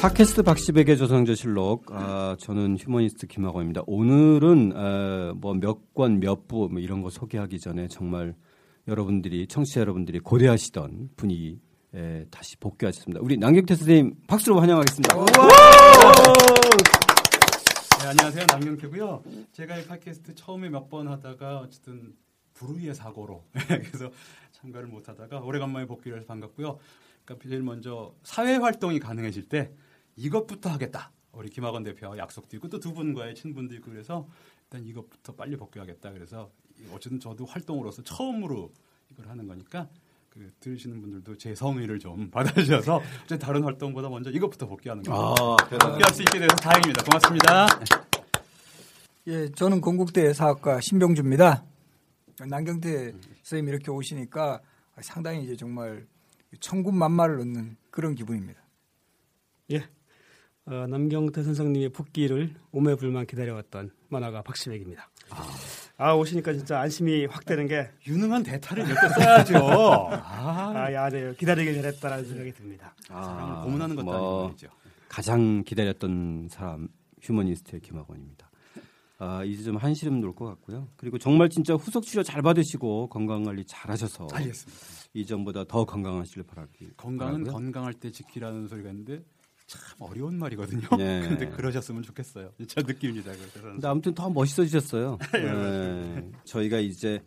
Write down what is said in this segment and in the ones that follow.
팟캐스트 박시백의 조상조실록 아, 저는 휴머니스트 김학원입니다. 오늘은 아, 뭐몇 권, 몇 부 뭐 이런 거 소개하기 전에 정말 여러분들이 청취자 여러분들이 고대하시던 분이 에, 다시 복귀하셨습니다. 우리 남경태 선생님 박수로 환영하겠습니다. 네, 안녕하세요. 남경태고요. 제가 이 팟캐스트 처음에 몇 번 하다가 어쨌든 불의의 사고로 그래서 참가를 못 하다가 오래간만에 복귀를 해서 반갑고요. 그러니까 제일 먼저 사회 활동이 가능해질 때 이것부터 하겠다. 우리 김학원 대표와 약속도 있고 또 두 분과의 친분도 있고 그래서 일단 이것부터 빨리 복귀하겠다. 그래서 어쨌든 저도 활동으로서 처음으로 이걸 하는 거니까 그 들으시는 분들도 제 성의를 좀 받아주셔서 다른 활동보다 먼저 이것부터 복귀하는 거예요. 아, 복귀할 수 있게 돼서 다행입니다. 고맙습니다. 예, 저는 건국대 사학과 신병주입니다. 남경태 선생님 이렇게 오시니까 상당히 이제 정말 천군만마를 얻는 그런 기분입니다. 예. 어, 남경태 선생님의 복귀를 오매불만 기다려왔던 만화가 박시백입니다. 아, 오시니까 진짜 안심이 확 되는 게 유능한 대타를 몇 개 써야죠. 아, 아, 야, 네, 기다리길 잘했다라는 생각이 듭니다. 사람을 고문하는 것도 뭐 아니고 말이죠. 가장 기다렸던 사람 휴머니스트의 김학원입니다. 아, 이제 좀 한시름 놓을 것 같고요. 그리고 정말 진짜 후속 치료 잘 받으시고 건강 관리 잘 하셔서 알겠습니다. 이전보다 더 건강하시길 바라기 건강은 바라고요. 건강할 때 지키라는 소리가 있는데 참 어려운 말이거든요. 네. 근데 그러셨으면 좋겠어요. 제 느낌입니다. 근데 아무튼 더 멋있어지셨어요. 네. 저희가 이제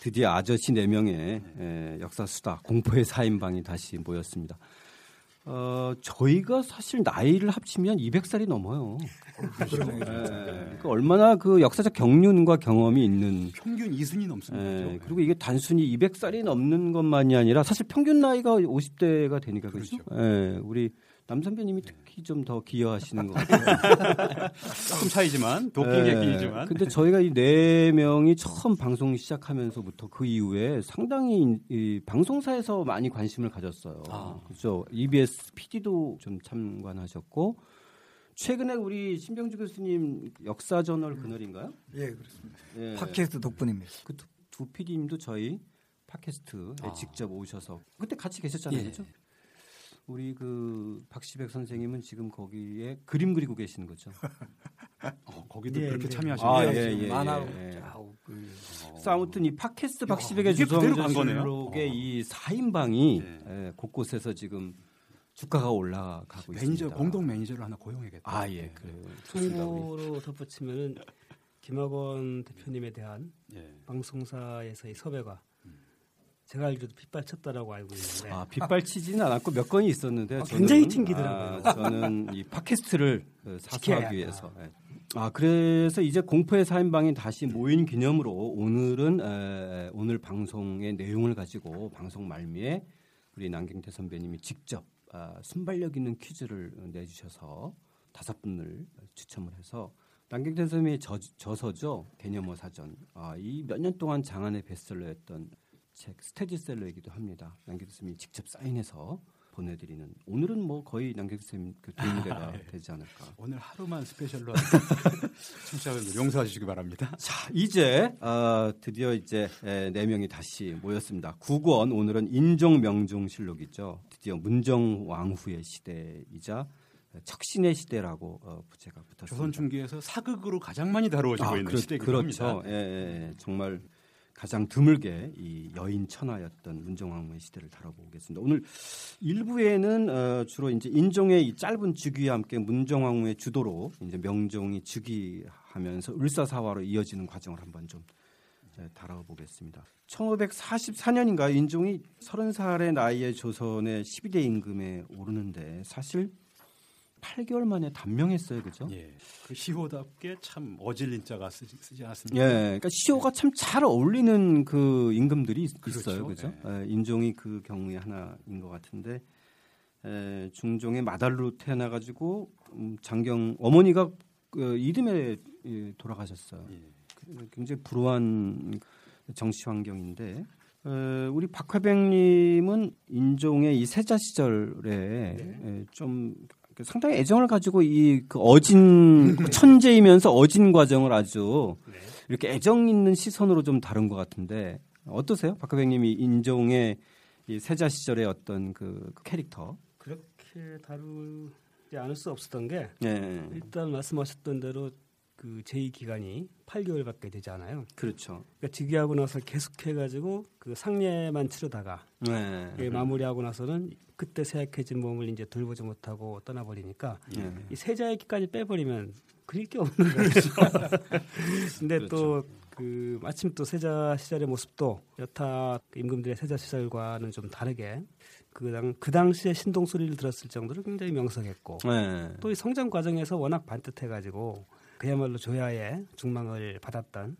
드디어 아저씨 4명의 에, 역사 수다 공포의 4인방이 다시 모였습니다. 어, 저희가 사실 나이를 합치면 200살이 넘어요. 예, 그 얼마나 그 역사적 경륜과 경험이 있는 평균 이순이 넘습니다. 예, 그죠? 그리고 이게 단순히 200살이 넘는 것만이 아니라 사실 평균 나이가 50대가 되니까 그렇죠. 예, 우리 남 선배님이 특히 좀 더 기여하시는 것 같아요. 조금 차이지만 도핑의 예, 길이지만 근데 저희가 이 네 명이 처음 방송 시작하면서부터 그 이후에 상당히 이 방송사에서 많이 관심을 가졌어요. 아. 그렇죠. EBS PD도 좀 참관하셨고 최근에 우리 신병주 교수님 역사 저널 그날인가요? 예, 그렇습니다. 예. 팟캐스트 덕분입니다. 그두 PD님도 저희 팟캐스트에 아. 직접 오셔서 그때 같이 계셨잖아요, 예. 그렇죠? 우리 그 박시백 선생님은 지금 거기에 그림 그리고 계시는 거죠. 어, 거기도 예, 그렇게 예. 참여하시네요. 아, 예, 예. 만화로 예. 아우, 그, 그래서 아무튼 이 팟캐스트 박시백의. 주성조실록의 어. 이 4인방이 예. 곳곳에서 지금 주가가 올라가고 매니저 있습니다. 공동 매니저를 하나 고용해야겠다. 아, 예. 그래요. 좋습니다. 우리. 참고로 덧붙이면은 김학원 대표님에 대한 예. 방송사에서의 섭외가 제가 알기로도 빗발쳤다라고 알고 있는데 아, 빗발치지는 않았고 몇 건이 있었는데 아, 저는, 굉장히 튕기더라고요. 아, 저는 이 팟캐스트를 그 지켜야 사수하기 위해서. 예. 아 그래서 이제 공포의 사인방이 다시 모인 기념으로 오늘은 에, 오늘 방송의 내용을 가지고 방송 말미에 우리 남경태 선배님이 직접 아, 순발력 있는 퀴즈를 내주셔서 다섯 분을 추첨을 해서 남경태 선생님의 저, 저서죠 개념어 사전 아, 이 몇 년 동안 장안의 베스트셀러였던 책 스테디셀러이기도 합니다. 선생님이 직접 사인해서 보내드리는 오늘은 뭐 거의 선생님 그 동무대가 되지 않을까. 오늘 하루만 스페셜로 청취자분들 용서해 주시기 바랍니다. 자, 이제 어, 드디어 이제 에, 네 명이 다시 모였습니다. 9권 오늘은 인종명종실록이죠. 드디어 문정 왕후의 시대이자 척신의 시대라고 어, 부제가 붙었습니다. 조선 중기에서 사극으로 가장 많이 다루어지고 있는 그렇- 시대이기도 그렇죠. 합니다. 예, 예, 예. 정말 가장 드물게 이 여인 천하였던 문정왕후의 시대를 다뤄보겠습니다. 오늘 일부에는 어, 주로 이제 인종의 이 짧은 즉위와 함께 문정왕후의 주도로 이제 명종이 즉위하면서 을사사화로 이어지는 과정을 한번 좀 예, 다뤄보겠습니다. 1544년인가 인종이 30살의 나이에 조선의 12대 임금에 오르는데 사실 8개월 만에 단명했어요, 그죠? 예. 그 시호답게 참 어질린 자가 쓰지, 쓰지 않았습니까? 예, 그러니까 시호가 참 잘 어울리는 그 임금들이 있- 그렇죠. 있어요, 그죠? 네. 예, 인종이 그 경우에 하나인 것 같은데 에, 중종의 마달로 태어나 가지고 음, 장경 어머니가 그 이듬해 예, 돌아가셨어요. 예. 그- 굉장히 불우한 정치 환경인데 어, 우리 박화백님은 인종의 이 세자 시절에 에, 좀그 상당히 애정을 가지고 이 그 어진 천재이면서 어진 과정을 아주 네. 이렇게 애정 있는 시선으로 좀 다룬 것 같은데 어떠세요, 박화백님이 인종의 이 세자 시절의 어떤 그, 그 캐릭터? 그렇게 다루 않을 수 없었던 게 예. 일단 말씀하셨던 대로 그 제의 기간이 8개월밖에 되지 않아요. 그렇죠. 그러니까 즉위하고 나서 계속해가지고 그 상례만 치르다가 네. 이게 마무리하고 나서는 그때 쇠약해진 몸을 이제 돌보지 못하고 떠나버리니까 예. 이 세자의기까지 빼버리면 그릴 게 없는 거죠. 근데 그렇죠. 또그 마침 또 세자 시절의 모습도 여타 임금들의 세자 시절과는 좀 다르게 그당 그 당시에 신동 소리를 들었을 정도로 굉장히 명석했고 네. 또이 성장 과정에서 워낙 반듯해가지고 그야말로 조야의 중망을 받았던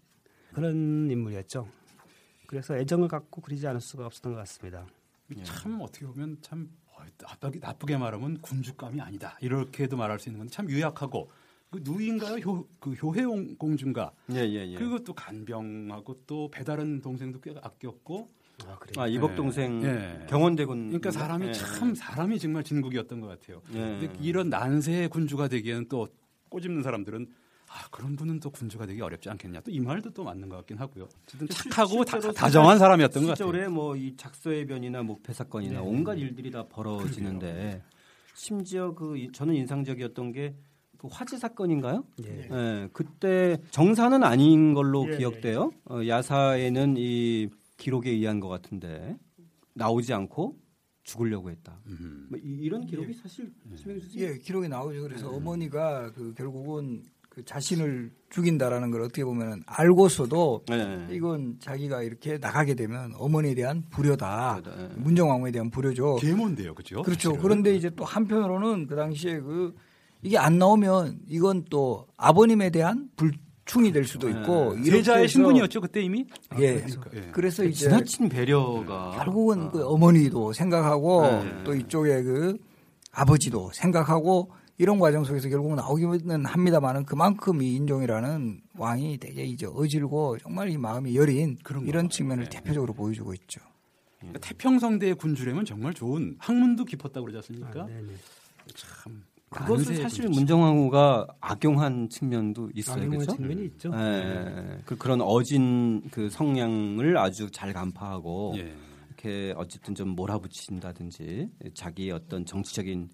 그런 인물이었죠. 그래서 애정을 갖고 그리지 않을 수가 없었던 것 같습니다. 참 어떻게 보면 참 어, 나쁘게, 나쁘게 말하면 군주감이 아니다 이렇게도 말할 수 있는 건데 참 유약하고 그 누이인가요? 효, 그 효혜용 공주인가? 예, 예, 예. 그리고 또 간병하고 또 배다른 동생도 꽤 아꼈고 아 그래요. 아, 이복 동생 예. 경원대군. 그러니까 사람이 예. 참 사람이 정말 진국이었던 것 같아요. 예. 근데 이런 난세의 군주가 되기에는 또 꼬집는 사람들은 아 그런 분은 또 군주가 되기 어렵지 않겠냐 또 이 말도 또 맞는 것 같긴 하고요. 어쨌든 실- 착하고 다, 다정한 사람이었던 것 같아요. 시절에 뭐이 작소의 변이나 목패 사건이나 네. 온갖 일들이 다 벌어지는데 심지어 그 이- 저는 인상적이었던 게 그 화재 사건인가요? 예. 예, 그때 정사는 아닌 걸로 예, 기억돼요. 어, 야사에는 이 기록에 의한 것 같은데 나오지 않고 죽으려고 했다. 음. 뭐 이, 런 기록이 사실 수명주 선생님 예, 기록이 나오죠. 그래서 어머니가 그 결국은 그 자신을 죽인다라는 걸 어떻게 보면 알고서도 네. 이건 자기가 이렇게 나가게 되면 어머니에 대한 불효다. 예. 문정왕후에 대한 불효죠. 계모인데요, 그죠? 그렇죠. 사실은. 그런데 이제 또 한편으로는 그 당시에 그 이게 안 나오면 이건 또 아버님에 대한 불충이 될 수도 있고 이렇게 세자의 해서 신분이었죠 그때 이미. 예. 그러니까, 예. 그래서 이제 지나친 배려가 결국은 그 어머니도 생각하고 네. 또 이쪽에 그 아버지도 생각하고 이런 과정 속에서 결국은 나오기는 합니다만은 그만큼 이 인종이라는 왕이 되게 이제 어질고 정말 이 마음이 여린 그런 이런 거. 측면을 네. 대표적으로 보여주고 있죠. 그러니까 태평성대의 군주라면 정말 좋은 학문도 깊었다고 그러지 않습니까? 아. 참 그것을 난세의 사실. 문정왕후가 악용한 측면도 있어요. 악용한 그렇죠? 측면이 있죠. 예, 그 그런 어진 그 성향을 아주 잘 간파하고 예. 이렇게 어쨌든 좀 몰아붙인다든지 자기의 어떤 정치적인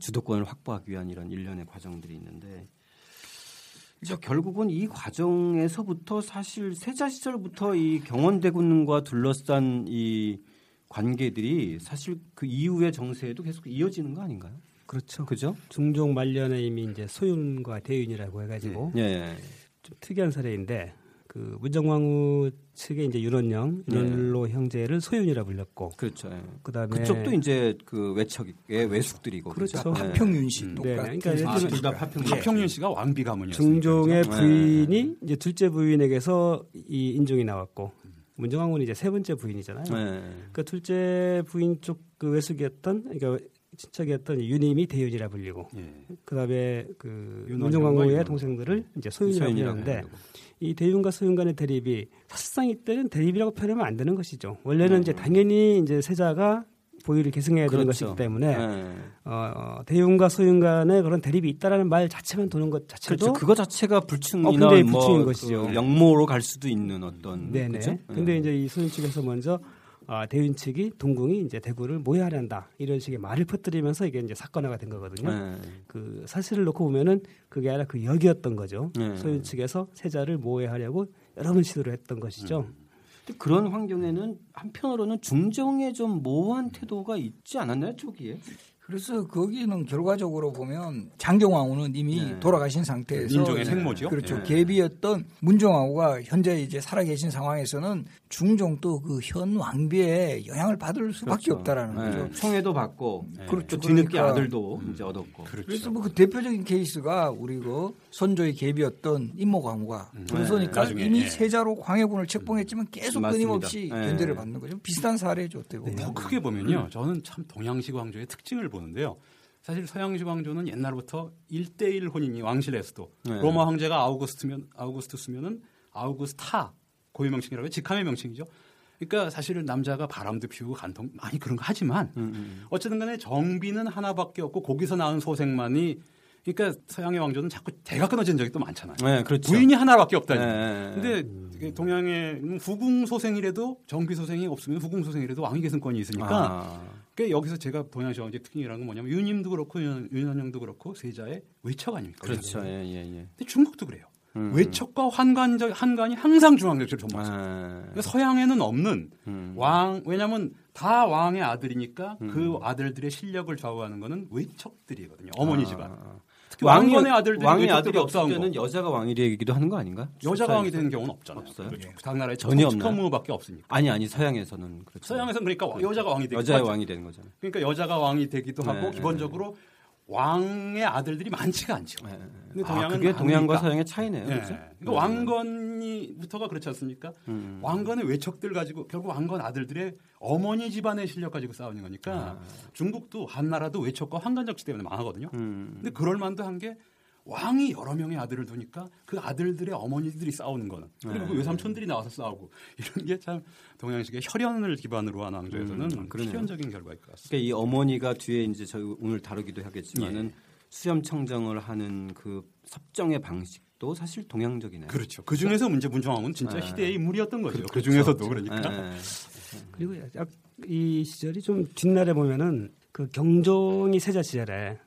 주도권을 확보하기 위한 이런 일련의 과정들이 있는데 저 결국은 이 과정에서부터 사실 세자 시절부터 이 경원대군과 둘러싼 이 관계들이 사실 그 이후의 정세에도 계속 이어지는 거 아닌가요? 그렇죠. 그죠? 중종 말년에 이미 이제 소윤과 대윤이라고 해가지고 예. 예. 좀 특이한 사례인데 그 문정왕후 측의 이제 윤원영, 네. 윤원로 형제를 소윤이라 불렸고 그렇죠. 예. 그다음에 그쪽도 이제 그 외척의 외숙들이고 그렇죠. 그죠? 예. 파평윤 씨 음. 네, 그러니까 아, 둘다 파평. 박평윤 씨가 왕비 가문이었어요. 중종의 네. 부인이 이제 둘째 부인에게서 이 인종이 나왔고 문정왕후는 이제 세 번째 부인이잖아요. 예. 그 둘째 부인 쪽 그 외숙이었던 그러니까 친척이었던 유님이 대윤이라 불리고 예. 그다음에 그 문정왕후의. 동생들을 이제 소윤이라 소연이라고 불리는데 하려고. 이 대윤과 소윤 간의 대립이 사실상 이때는 대립이라고 표현하면 안 되는 것이죠. 원래는 음. 이제 당연히 이제 세자가 보위를 계승해야 되는 그렇죠. 것이기 때문에 예. 어, 어, 대윤과 소윤 간의 그런 대립이 있다라는 말 자체만 도는 것 자체도 그렇죠. 그거 자체가 불충이나 어, 뭐 불충인 그 것이죠. 역모로 갈 수도 있는 어떤 네네. 그죠? 근데 예. 이제 이 소윤 측에서 먼저 아, 대윤 측이 동궁이 이제 대구를 모해하란다 이런 식의 말을 퍼뜨리면서 이게 이제 사건화가 된 거거든요. 예. 그 사실을 놓고 보면은 그게 아니라 그 역이었던 거죠. 네. 소윤 측에서 세자를 모해하려고 여러 번 시도를 했던 것이죠. 근데 그런 환경에는 한편으로는 중정의 좀 모호한 태도가 있지 않았나요 초기에? 그래서 거기는 결과적으로 보면 장경왕후는 이미 네. 돌아가신 상태에서 인종의 생모죠. 그렇죠. 예. 계비였던 문정왕후가 현재 이제 살아계신 상황에서는 중종도 그현 왕비의 영향을 받을 수밖에 그렇죠. 없다라는 예. 거죠. 총애도 받고 그렇죠. 또 뒤늦게 그러니까 아들도 이제 얻었고. 그렇죠. 그래서 뭐 그 대표적인 케이스가 우리 그 선조의 계비였던 임모광후가 그러니까 나중에, 이미 예. 세자로 광해군을 책봉했지만 계속 맞습니다. 끊임없이 예. 견제를 받는 거죠. 비슷한 사례죠 어떻게 보면. 더 크게 보면요. 저는 참 동양식 왕조의 특징을 보는데요. 사실 서양식 왕조는 옛날부터 1대1 혼인이 왕실에서도 네. 로마 황제가 아우구스트면 아우구스투스면은 아우구스타 고유 명칭이라고. 직함의 명칭이죠. 그러니까 사실 남자가 바람도 피우고 간통 많이 그런 거 하지만 음, 음. 어쨌든 간에 정비는 하나밖에 없고 거기서 낳은 소생만이 그러니까 서양의 왕조는 자꾸 대가 끊어진 적이 또 많잖아요. 네, 그렇죠. 부인이 하나밖에 없다니. 네. 근데 이게 동양의 후궁 소생이라도 정비 소생이 없으면 후궁 소생이라도 왕위 계승권이 있으니까 아, 그러니까 여기서 제가 동양시황제 특징이라는 건 뭐냐면 유님도 그렇고 윤- 윤원영도 그렇고 세자의 외척 아닙니까? 그렇죠. 예, 예, 예. 근데 중국도 그래요. 음. 외척과 환관적 환관이 항상 중앙정치를 좀맞아. 아, 그러니까 서양에는 없는 음. 왕 왜냐하면 다 왕의 아들이니까 그 아들들의 실력을 좌우하는 거는 외척들이거든요. 어머니 아, 집안. 아. 특히 왕건의 아들들이 왕이 외척들과 아들이 없을. 때는 여자가 왕이 되기도 하는 거 아닌가? 여자가 왕이? 되는 경우는 없잖아요. 없어요? 그렇죠. 각 나라에 전혀? 컴무밖에 없으니까. 아니 아니 서양에서는 그렇죠. 서양에서는 그러니까 여자가 왕이 되기도 여자의. 왕이 되는 거잖아요. 그러니까 여자가 왕이 되기도 하고 네, 기본적으로 왕의 아들들이 많지가 않죠. 예, 예. 근데 아, 동양은 그게 동양과 아니니까. 서양의 차이네요. 예. 그렇죠? 그러니까 왕건이부터가 그렇지 않습니까? 음. 왕건의 외척들 가지고 결국 왕건 아들들의 어머니 집안의 실력 가지고 싸우는 거니까 중국도 한나라도 외척과 환관적치 때문에 망하거든요. 음. 근데 그럴 만도 한 게 왕이 여러 명의 아들을 두니까 그 아들들의 어머니들이 싸우는 거는 그리고 네. 그 외삼촌들이 나와서 싸우고 이런 게 참 동양식의 혈연을 기반으로 한 왕조에서는 음. 필연적인 결과일 것 같습니다. 그러니까 이 어머니가 뒤에 이제 저희 오늘 다루기도 하겠지만은 예. 수염 청정을 하는 그 섭정의 방식도 사실 동양적이네요. 그렇죠. 그 중에서 문제 문정왕은 진짜 네. 희대의 인물이었던 거죠. 그, 그렇죠. 중에서도 그러니까. 예, 예. 그리고 약 이 시절이 좀 뒷날에 보면은 그 경종이 세자 시절에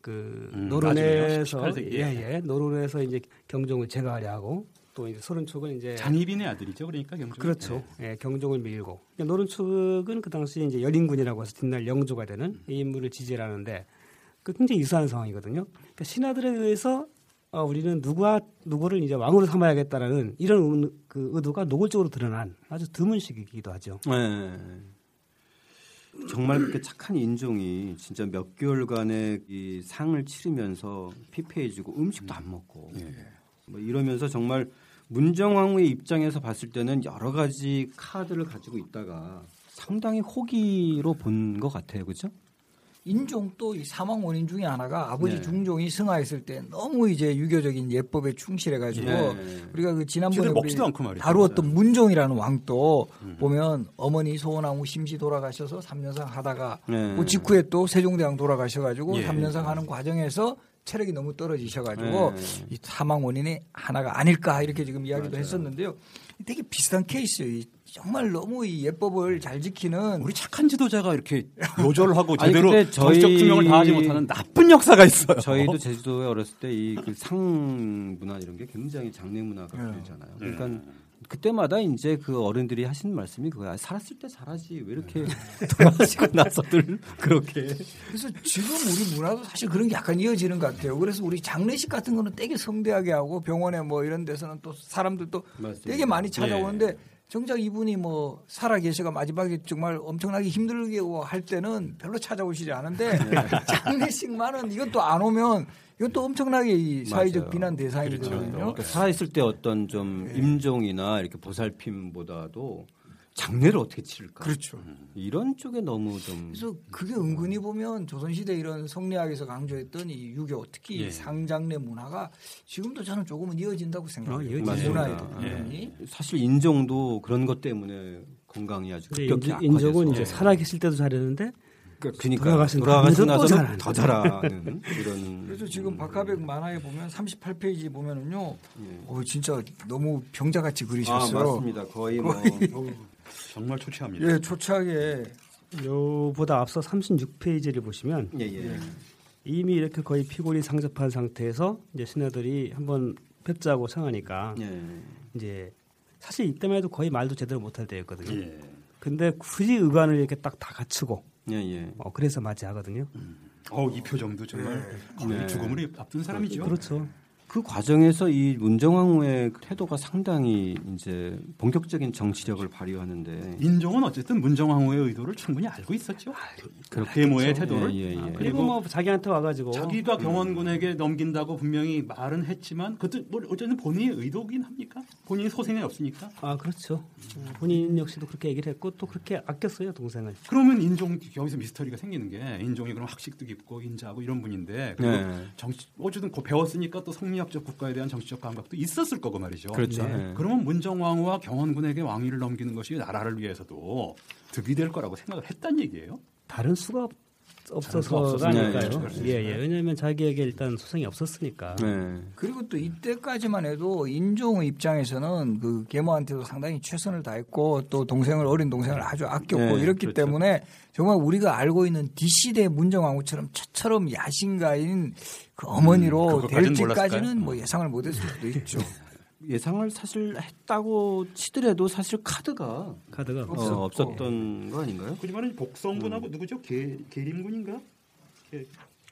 그 음, 노론에서 나중에요. 18세기. 예예 노론에서 이제 경종을 제거하려 하고 또 이제 소련 쪽은 이제 장희빈의 아들이죠. 그러니까 경종. 그렇죠. 예, 경종을 밀고 그러니까 노론 측은 그 당시 이제 여린군이라고 해서 뒷날 영조가 되는 이 인물을 지지를 하는데 그 굉장히 유사한 상황이거든요. 그러니까 신하들에 의해서 어, 우리는 누구와 누구를 이제 왕으로 삼아야겠다라는 이런 의, 그 의도가 노골적으로 드러난 아주 드문 시기이기도 하죠. 예. 정말 그렇게 착한 인종이 진짜 몇 개월간의 이 상을 치르면서 피폐해지고 음식도 안 먹고 예. 뭐 이러면서 정말 문정왕후의 입장에서 봤을 때는 여러 가지 카드를 가지고 있다가 상당히 호기로 본 것 같아요, 그렇죠? 인종 또이 사망 원인 중에 하나가 아버지 네. 중종이 승하했을 때 너무 이제 유교적인 예법에 충실해 가지고 네. 우리가 그 지난번에 우리 먹지도 않고 말이죠. 다루었던 문종이라는 왕도 보면 어머니 소원왕후 심시 돌아가셔서 3년상 하다가 네. 그 직후에 또 세종대왕 돌아가셔 가지고 예. 3년상 하는 과정에서 체력이 너무 떨어지셔 가지고 네. 이 사망 원인이 하나가 아닐까 이렇게 지금 이야기도 맞아요. 했었는데요. 되게 비슷한 케이스예요. 이 정말 너무 이 예법을 잘 지키는 우리 착한 지도자가 이렇게 요절하고 아니, 제대로 근데 저희- 정치적 투명을 다하지 못하는 나쁜 역사가 있어요. 저희도 제주도에 어렸을 때 이 그 상 문화 이런 게 굉장히 장례 문화가 네. 그러잖아요. 그러니까 그때마다 이제 그 어른들이 하시는 말씀이 그거야. 살았을 때 잘하지 왜 이렇게 돌아가시고 나서들 그렇게. 그래서 지금 우리 문화도 사실 그런 게 약간 이어지는 것 같아요. 그래서 우리 장례식 같은 거는 되게 성대하게 하고 병원에 뭐 이런 데서는 또 사람들도 맞습니다. 되게 많이 찾아오는데 예. 정작 이분이 뭐 살아 계셔가 마지막에 정말 엄청나게 힘들게 할 때는 별로 찾아오시지 않은데 네. 장례식만은 이건 또 안 오면 이건 또 엄청나게 이 사회적 맞아요. 비난 대상이 그렇죠. 그러니까 살아 있을 때 어떤 좀 임종이나 이렇게 보살핌보다도 장례를 어떻게 치를까. 그렇죠. 이런 쪽에 너무 좀. 그래서 그게 은근히 보면 조선시대 이런 성리학에서 강조했던 이 유교 특히 예. 상장례 문화가 지금도 저는 조금은 이어진다고 생각해요. 어, 이어지죠. 문화의 맞습니다. 부분이. 사실 인종도 그런 것 때문에 건강이 아주 급격히 인종은 악화돼서. 이제 살아 계실 때도 잘했는데 그러니까 돌아가신 돌아가신 잘하는 더 잘하는 이런. 그래서 지금 박하백 만화에 보면 38페이지 보면은요, 예. 어, 진짜 너무 병자같이 아 그리셨어요. 맞습니다. 거의 뭐 정말 초췌합니다. 예, 초췌하게 요보다 앞서 36페이지를 보시면 예, 예. 이미 이렇게 거의 피골이 상접한 상태에서 이제 신하들이 한번 뵙자고 청하니까 예. 이제 사실 이때만 해도 거의 말도 제대로 못할 때였거든요. 예. 근데 굳이 의관을 이렇게 딱 다 갖추고 예, 예. 어, 그래서 맞이하거든요. 어, 이 표정도 정말 거의 네. 죽음을 앞둔 사람이죠. 그렇죠. 그 과정에서 이 문정왕후의 태도가 상당히 이제 본격적인 정치력을 발휘하는데 인종은 어쨌든 문정왕후의 의도를 충분히 알고 있었죠. 그렇게 계모의 태도를. 예, 예, 예. 아, 그리고 뭐 자기한테 와가지고 자기가 경원군에게 넘긴다고 분명히 말은 했지만 그것도 뭐 어쨌든 본인의 의도긴 합니까? 본인이 소생이 없으니까. 아 그렇죠. 어, 본인 역시도 그렇게 얘기를 했고 또 그렇게 아꼈어요 동생을. 그러면 인종 여기서 미스터리가 생기는 게 인종이 그럼 학식도 깊고 인자하고 이런 분인데 그리고 네. 정치 어쨌든 그 배웠으니까 또 성리 학적 국가에 대한 정치적 감각도 있었을 거고 말이죠. 그렇죠. 네. 예. 그러면 문정왕후와 경원군에게 왕위를 넘기는 것이 나라를 위해서도 득이 될 거라고 생각을 했단 얘기예요. 다른 수가 없어서가 없었으니까. 아닐까요? 그렇죠. 예, 예. 왜냐하면 자기에게 일단 소송이 없었으니까. 네. 그리고 또 이때까지만 해도 인종의 입장에서는 그 계모한테도 상당히 최선을 다했고 또 동생을 어린 동생을 아주 아꼈고 네, 이렇기 그렇죠. 때문에 정말 우리가 알고 있는 D시대 문정왕후처럼 처처럼 야신가인 그 어머니로 음, 될지까지는? 뭐 예상을 못했을 수도 있죠. 예상을 사실 했다고 치더라도 사실 카드가 카드가 어, 없었고. 없었던 거 아닌가요? 하지만 복성군하고 누구죠? 계, 계림군인가?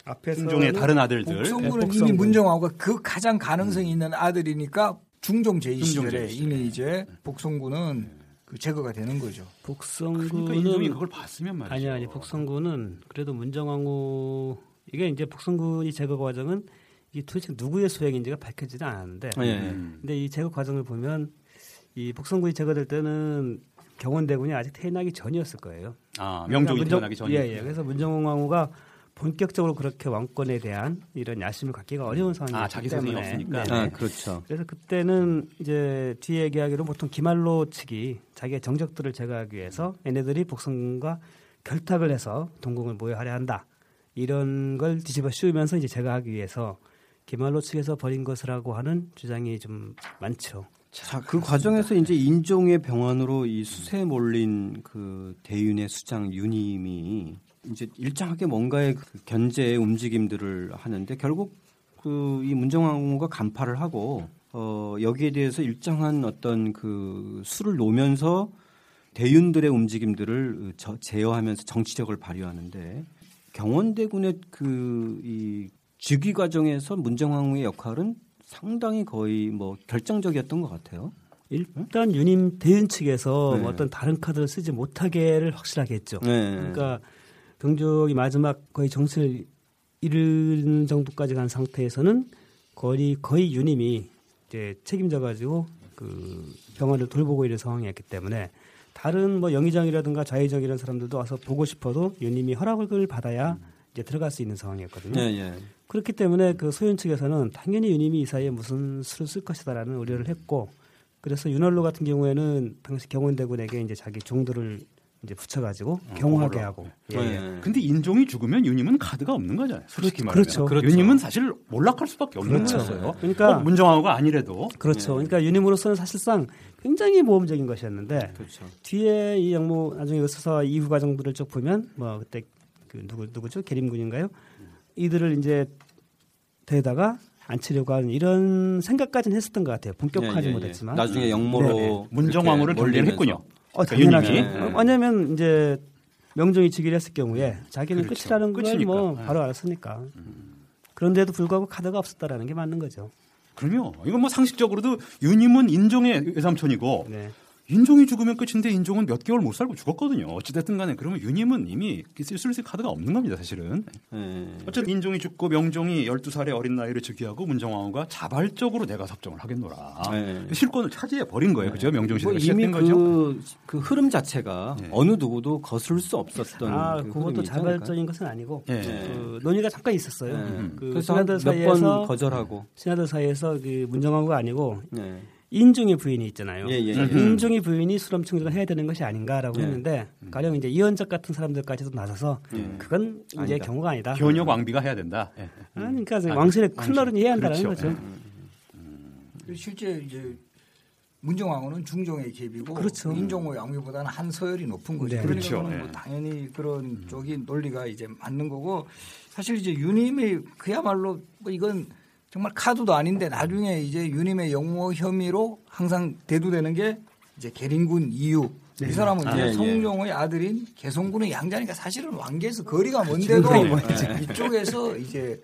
앞에서 중종의 다른 아들들. 복성군은 네, 이미. 문정왕후가 그 가장 가능성이 있는 아들이니까 중종 제2 중종 시절에 제2 이미 이제 복성군은 그 제거가 되는 거죠. 복성군은 그러니까 인종이 그걸 봤으면 말이죠. 아니 아니 복성군은 그래도 문정왕후 이게 이제 복성군이 제거 과정은 이 도대체 누구의 소행인지가 밝혀지지 않았는데 예. 음. 근데 이 제거 과정을 보면 이 복성군이 제거될 때는 경원대군이 아직 태어나기 전이었을 거예요. 아, 명종이 문정- 태어나기 전이. 예, 예. 그래서 문정왕후가 본격적으로 그렇게 왕권에 대한 이런 야심을 갖기가 어려운 상황이었기 아, 자기 때문에 없으니까. 네. 아, 그렇죠. 그래서 그때는 이제 뒤에 얘기하기로 보통 기말로 측이 자기의 정적들을 제거하기 위해서 얘네들이 복성군과 결탁을 해서 동궁을 모여하려 한다. 이런 걸 뒤집어 씌우면서 이제 제거하기 위해서 기말로 측에서 벌인 것이라고 하는 주장이 좀 많죠. 자, 그 과정에서 이제 인종의 병원으로 이 수세에 몰린 그 대윤의 수장 유님이 이제 일정하게 뭔가의 그 견제의 움직임들을 하는데 결국 그 이 문정왕후가 간파를 하고 어 여기에 대해서 일정한 어떤 그 수를 놓으면서 대윤들의 움직임들을 저- 제어하면서 정치력을 발휘하는데 경원대군의 그 이 즉위 과정에서 문정왕후의 역할은 상당히 거의 뭐 결정적이었던 것 같아요. 일단 유님 대윤 측에서 네. 뭐 어떤 다른 카드를 쓰지 못하게를 확실하게 했죠. 네. 그러니까 경족이 마지막 거의 정신을 잃는 정도까지 간 상태에서는 거의 거의 유님이 이제 책임져 가지고 그 병원을 돌보고 있는 상황이었기 때문에 다른 뭐 영의정이라든가 좌의정이라는 사람들도 와서 보고 싶어도 유님이 허락을 받아야 이제 들어갈 수 있는 상황이었거든요. 네, 예. 그렇기 때문에 그 소윤 측에서는 당연히 유님이 이 사이에 무슨 수를 쓸 것이다라는 우려를 했고 그래서 윤월로 같은 경우에는 당시 경원대군에게 이제 자기 종들을 이제 붙여가지고 경호하게 하고 예, 예. 네. 근데 인종이 죽으면 유님은 카드가 없는 거잖아요. 솔직히 그렇죠. 말하면. 그렇죠. 유님은 사실 몰락할 수밖에 없는 그렇죠. 거였어요. 그러니까- 꼭 문정왕후가 아니래도 그렇죠. 네. 그러니까 유님으로서는 사실상 굉장히 모험적인 것이었는데 그렇죠. 뒤에 이 영모 나중에 그 수사 이후 과정들을 쭉 보면 뭐 그때 그 누구 누구죠 계림군인가요? 이들을 이제 대다가 앉히려고 하는 이런 생각까지는 했었던 것 같아요. 본격화하지 예, 예, 예. 못했지만. 나중에 영모로 네, 네. 문정왕후를 몰리면서. 했군요. 어, 그러니까 당연하죠. 어, 왜냐하면 이제 명종이 즉위를 했을 경우에 자기는 그렇죠. 끝이라는 걸 끝이니까. 뭐 네. 바로 알았으니까. 그런데도 불구하고 카드가 없었다라는 게 맞는 거죠. 그럼요. 이건 뭐 상식적으로도 유님은 인종의 외삼촌이고 네. 인종이 죽으면 끝인데 인종은 몇 개월 못 살고 죽었거든요. 어찌됐든 간에 그러면 유님은 이미 쓸수 있을 카드가 없는 겁니다, 사실은. 예. 어쨌든 인종이 죽고 명종이 12살의 어린 나이를 즉위하고 문정왕후가 자발적으로 내가 섭정을 하겠노라. 네. 실권을 차지해 버린 거예요. 그죠? 명종 뭐 시대가 이미 시작된 거죠. 그, 그 흐름 자체가 네. 어느 누구도 거슬 수 없었던 아, 그 그것도 자발적인 것은 아니고 예. 그 논의가 잠깐 있었어요. 네. 그 그래서 신하들 사이에서 거절하고 신하들 사이에서 그 문정왕후가 아니고 네. 인종의 부인이 있잖아요. 예, 예, 예. 음. 인종의 부인이 수렴 충족을 해야 되는 것이 아닌가라고 예. 했는데 가령 이제 이현적 같은 사람들까지도 나서서 예. 그건 이제 아니다. 경우가 아니다. 현역 왕비가 해야 된다. 예. 아, 그러니까 아, 왕실의 왕실. 클러른이 해야 한다는 그렇죠. 거죠. 실제 이제 문정왕후는 중종의 계비고 그렇죠. 인종의 왕비보다는 한 서열이 높은 거죠. 네. 그러니까 그렇죠. 뭐 네. 당연히 그런 쪽이 논리가 이제 맞는 거고 사실 이제 유님이 그야말로 뭐 이건 정말 카드도 아닌데 나중에 이제 유님의 영모 혐의로 항상 대두되는 게 이제 계린군 이유. 이 사람은 이제 아, 예, 예. 성종의 아들인 개성군의 양자니까 사실은 왕계에서 거리가 먼데도 네. 이쪽에서 이제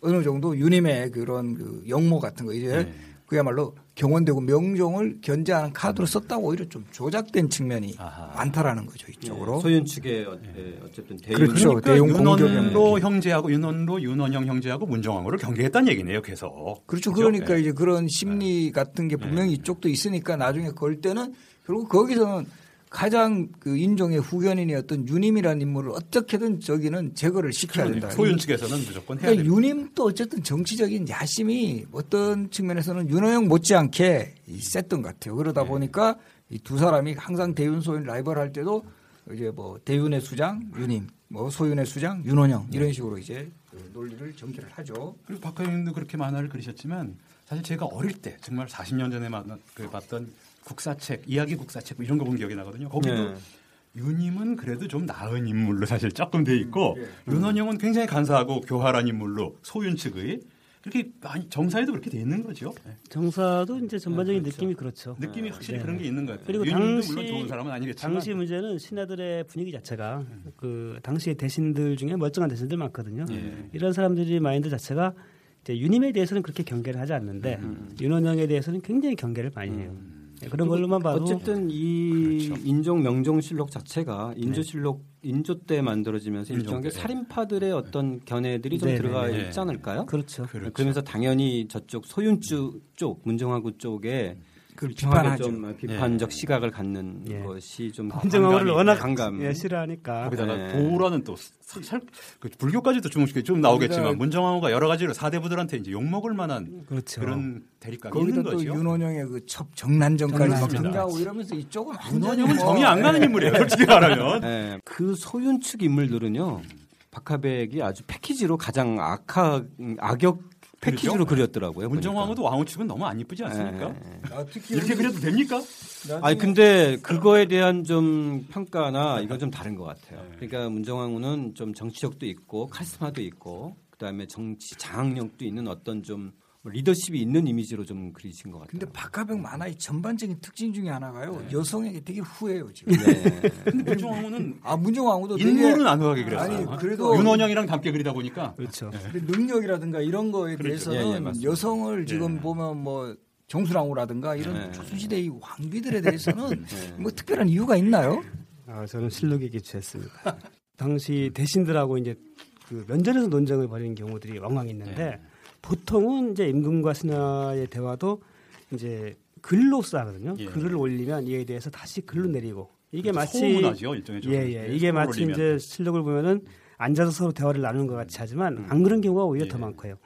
어느 정도 유님의 그런 그 영모 같은 거 이제 네. 그야말로 경원되고 명종을 견제하는 카드로 썼다고 오히려 좀 조작된 측면이 아하. 많다라는 거죠 이쪽으로. 소윤 측의 어, 예, 어쨌든 대윤 그렇죠. 그러니까 대용 윤원로 공격이었는데. 형제하고 윤원로 윤원형 형제하고 문정왕후를 경계했다는 얘기네요. 계속. 그렇죠. 그죠? 그러니까 예. 이제 그런 심리 같은 게 분명히 이쪽도 있으니까 나중에 걸 때는 결국 거기서는 가장 그 인종의 후견인이었던 유님이라는 인물을 어떻게든 저기는 제거를 시켜야 된다. 소윤 측에서는 무조건 해야 그러니까. 유님도 어쨌든 정치적인 야심이 어떤 측면에서는 윤호영 못지않게 이 셌던 것 같아요. 그러다 네. 보니까 이 두 사람이 항상 대윤 소윤 라이벌 할 때도 이제 뭐 대윤의 수장 윤임, 뭐 소윤의 수장 윤원영 이런 식으로 이제 그 논리를 전개를 하죠. 그리고 박하영님도 그렇게 만화를 그리셨지만 사실 제가 어릴 때 정말 40년 전에 만나, 그 봤던 국사책 이야기 국사책 뭐 이런 거 본 기억이 나거든요. 거기도 네. 윤임은 그래도 좀 나은 인물로 사실 조금 돼 있고 예. 윤원영은 굉장히 간사하고 교활한 인물로 소윤 측의 그렇게 많이 정사에도 그렇게 돼 있는 거죠. 네. 정사도 이제 전반적인 네, 그렇죠. 느낌이 그렇죠. 느낌이 확실히 네. 그런 게 있는 것 같아요. 그리고 당시- 물론 좋은 사람은 아니겠지만 당시 문제는 신하들의 분위기 자체가 그 당시의 대신들 중에 멀쩡한 대신들 많거든요. 예. 이런 사람들이 마인드 자체가 이제 윤임에 대해서는 그렇게 경계를 하지 않는데 윤원영에 대해서는 굉장히 경계를 많이 해요. 예, 그런 걸로만 봐도 어쨌든 이 그렇죠. 인종 명종실록 자체가 인조실록 인조 때 만들어지면서 인종 일종의 때. 살인파들의 어떤 견해들이 좀 네, 들어가 네, 네. 있지 않을까요? 그렇죠. 그렇죠. 그러면서 당연히 저쪽 소윤주 쪽 문정화구 쪽에 그 비판하죠. 좀 비판적 시각을 갖는 예. 것이 좀 반감이- 워낙 반감. 예, 싫어하니까 거기다가 네. 도라는 또 살, 살- 그 불교까지도 주목시켜 좀 나오겠지만 거기다- 문정왕후가 여러 가지로 사대부들한테 이제 욕 먹을 만한 그렇죠. 그런 대립감이 거기다 있는 또 거죠. 윤원영의 그 첩 정난전. 등장하고 이러면서 이쪽은 윤원영은 뭐, 정이 안 가는 예. 인물이에요. 솔직히 말하면. 예, 그 소윤 측 인물들은요 박하백이 아주 패키지로 가장 악하 악역 패키지로 그렸더라고요. 문정왕후도 왕후 측은 너무 안 이쁘지 않습니까? 아, 특히 이렇게 그려도 됩니까? 아니 근데 그거에 대한 좀 평가나 이건 좀 다른 것 같아요. 그러니까 문정왕후는 좀 정치력도 있고 카리스마도 있고 그다음에 정치 장악력도 있는 어떤 좀 리더십이 있는 이미지로 좀 그리신 것 같아요. 근데 박하백 만화의 전반적인 특징 중에 하나가요. 여성에게 되게 후해요 지금. 네. 근데 문정왕후는 아 문정왕후도 되게 인물은 안 후하게 그렸어요. 아니, 그래도- 윤원영이랑 닮게 그리다 보니까 그렇죠. 근데 능력이라든가 이런 거에 그렇죠. 대해서는 예, 예. 여성을 지금 예. 보면 뭐 정수랑후라든가 이런 네. 조선시대 의 왕비들에 대해서는 네. 뭐 특별한 이유가 있나요? 아, 저는 실록에 기초했습니다. 당시 대신들하고 이제 그 면전에서 논쟁을 벌이는 경우들이 왕왕 있는데 네. 보통은 이제 임금과 신하의 대화도 이제 글로 싸거든요. 예. 글을 올리면 이에 대해서 다시 글로 내리고 이게 마치 소문하죠 일종의 좀. 예, 예. 이게 마치 올리면. 이제 실력을 보면은 앉아서 서로 대화를 나누는 것 같이 하지만 안 그런 경우가 오히려 더 예. 많고요.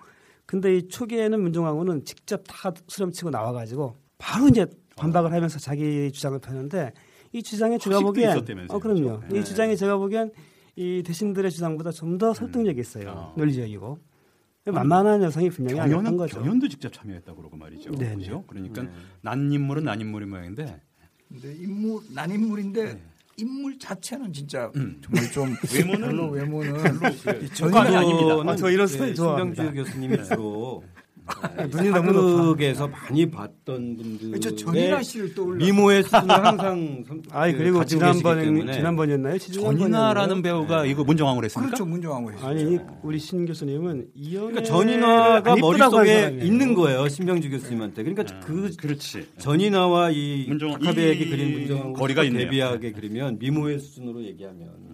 근데 이 초기에는 문종왕후는 직접 다 수렴치고 나와가지고 바로 이제 반박을 하면서 자기 주장을 펴는데 이 주장에 제가 학식도 보기엔 어 그럼요. 그렇죠? 이 주장에 제가 보기엔 이 대신들의 주장보다 좀 더 설득력이 있어요. 어. 논리적이고 만만한 여성이 분명히 아니었던 경연은 거죠. 경연도 직접 참여했다고 그러고 말이죠. 네, 그죠? 그러니까 네. 난 인물은 난 인물의 모양인데 근데 인물 난 인물인데 인물 자체는 진짜 네. 음. 정말 좀 외모는 별로 외모는 전혀 아닙니다. 아, 저 이런 예, 소리 좋아합니다. 신병주 교수님이 주로 예, 눈이 너무 높아. 사극에서 많이 봤던 분들의 저 전인아 씨를 떠올려. 미모의 수준을 항상 선- 아니 그 그리고 지난번 지난번이었나요? 전인아라는 배우가 이거 문정왕후를 했습니까? 그렇죠 문정왕후 했어요. 아니 우리 신 교수님은 그러니까 전인아가 한 머릿속에. 있는 거예요 신병주 교수님한테 그러니까 그 그렇지. 전인아와 이 문정- 박하백이 이 그린 문정하고 거리가 있네요. 대비하게 그리면 미모의 수준으로 얘기하면 네.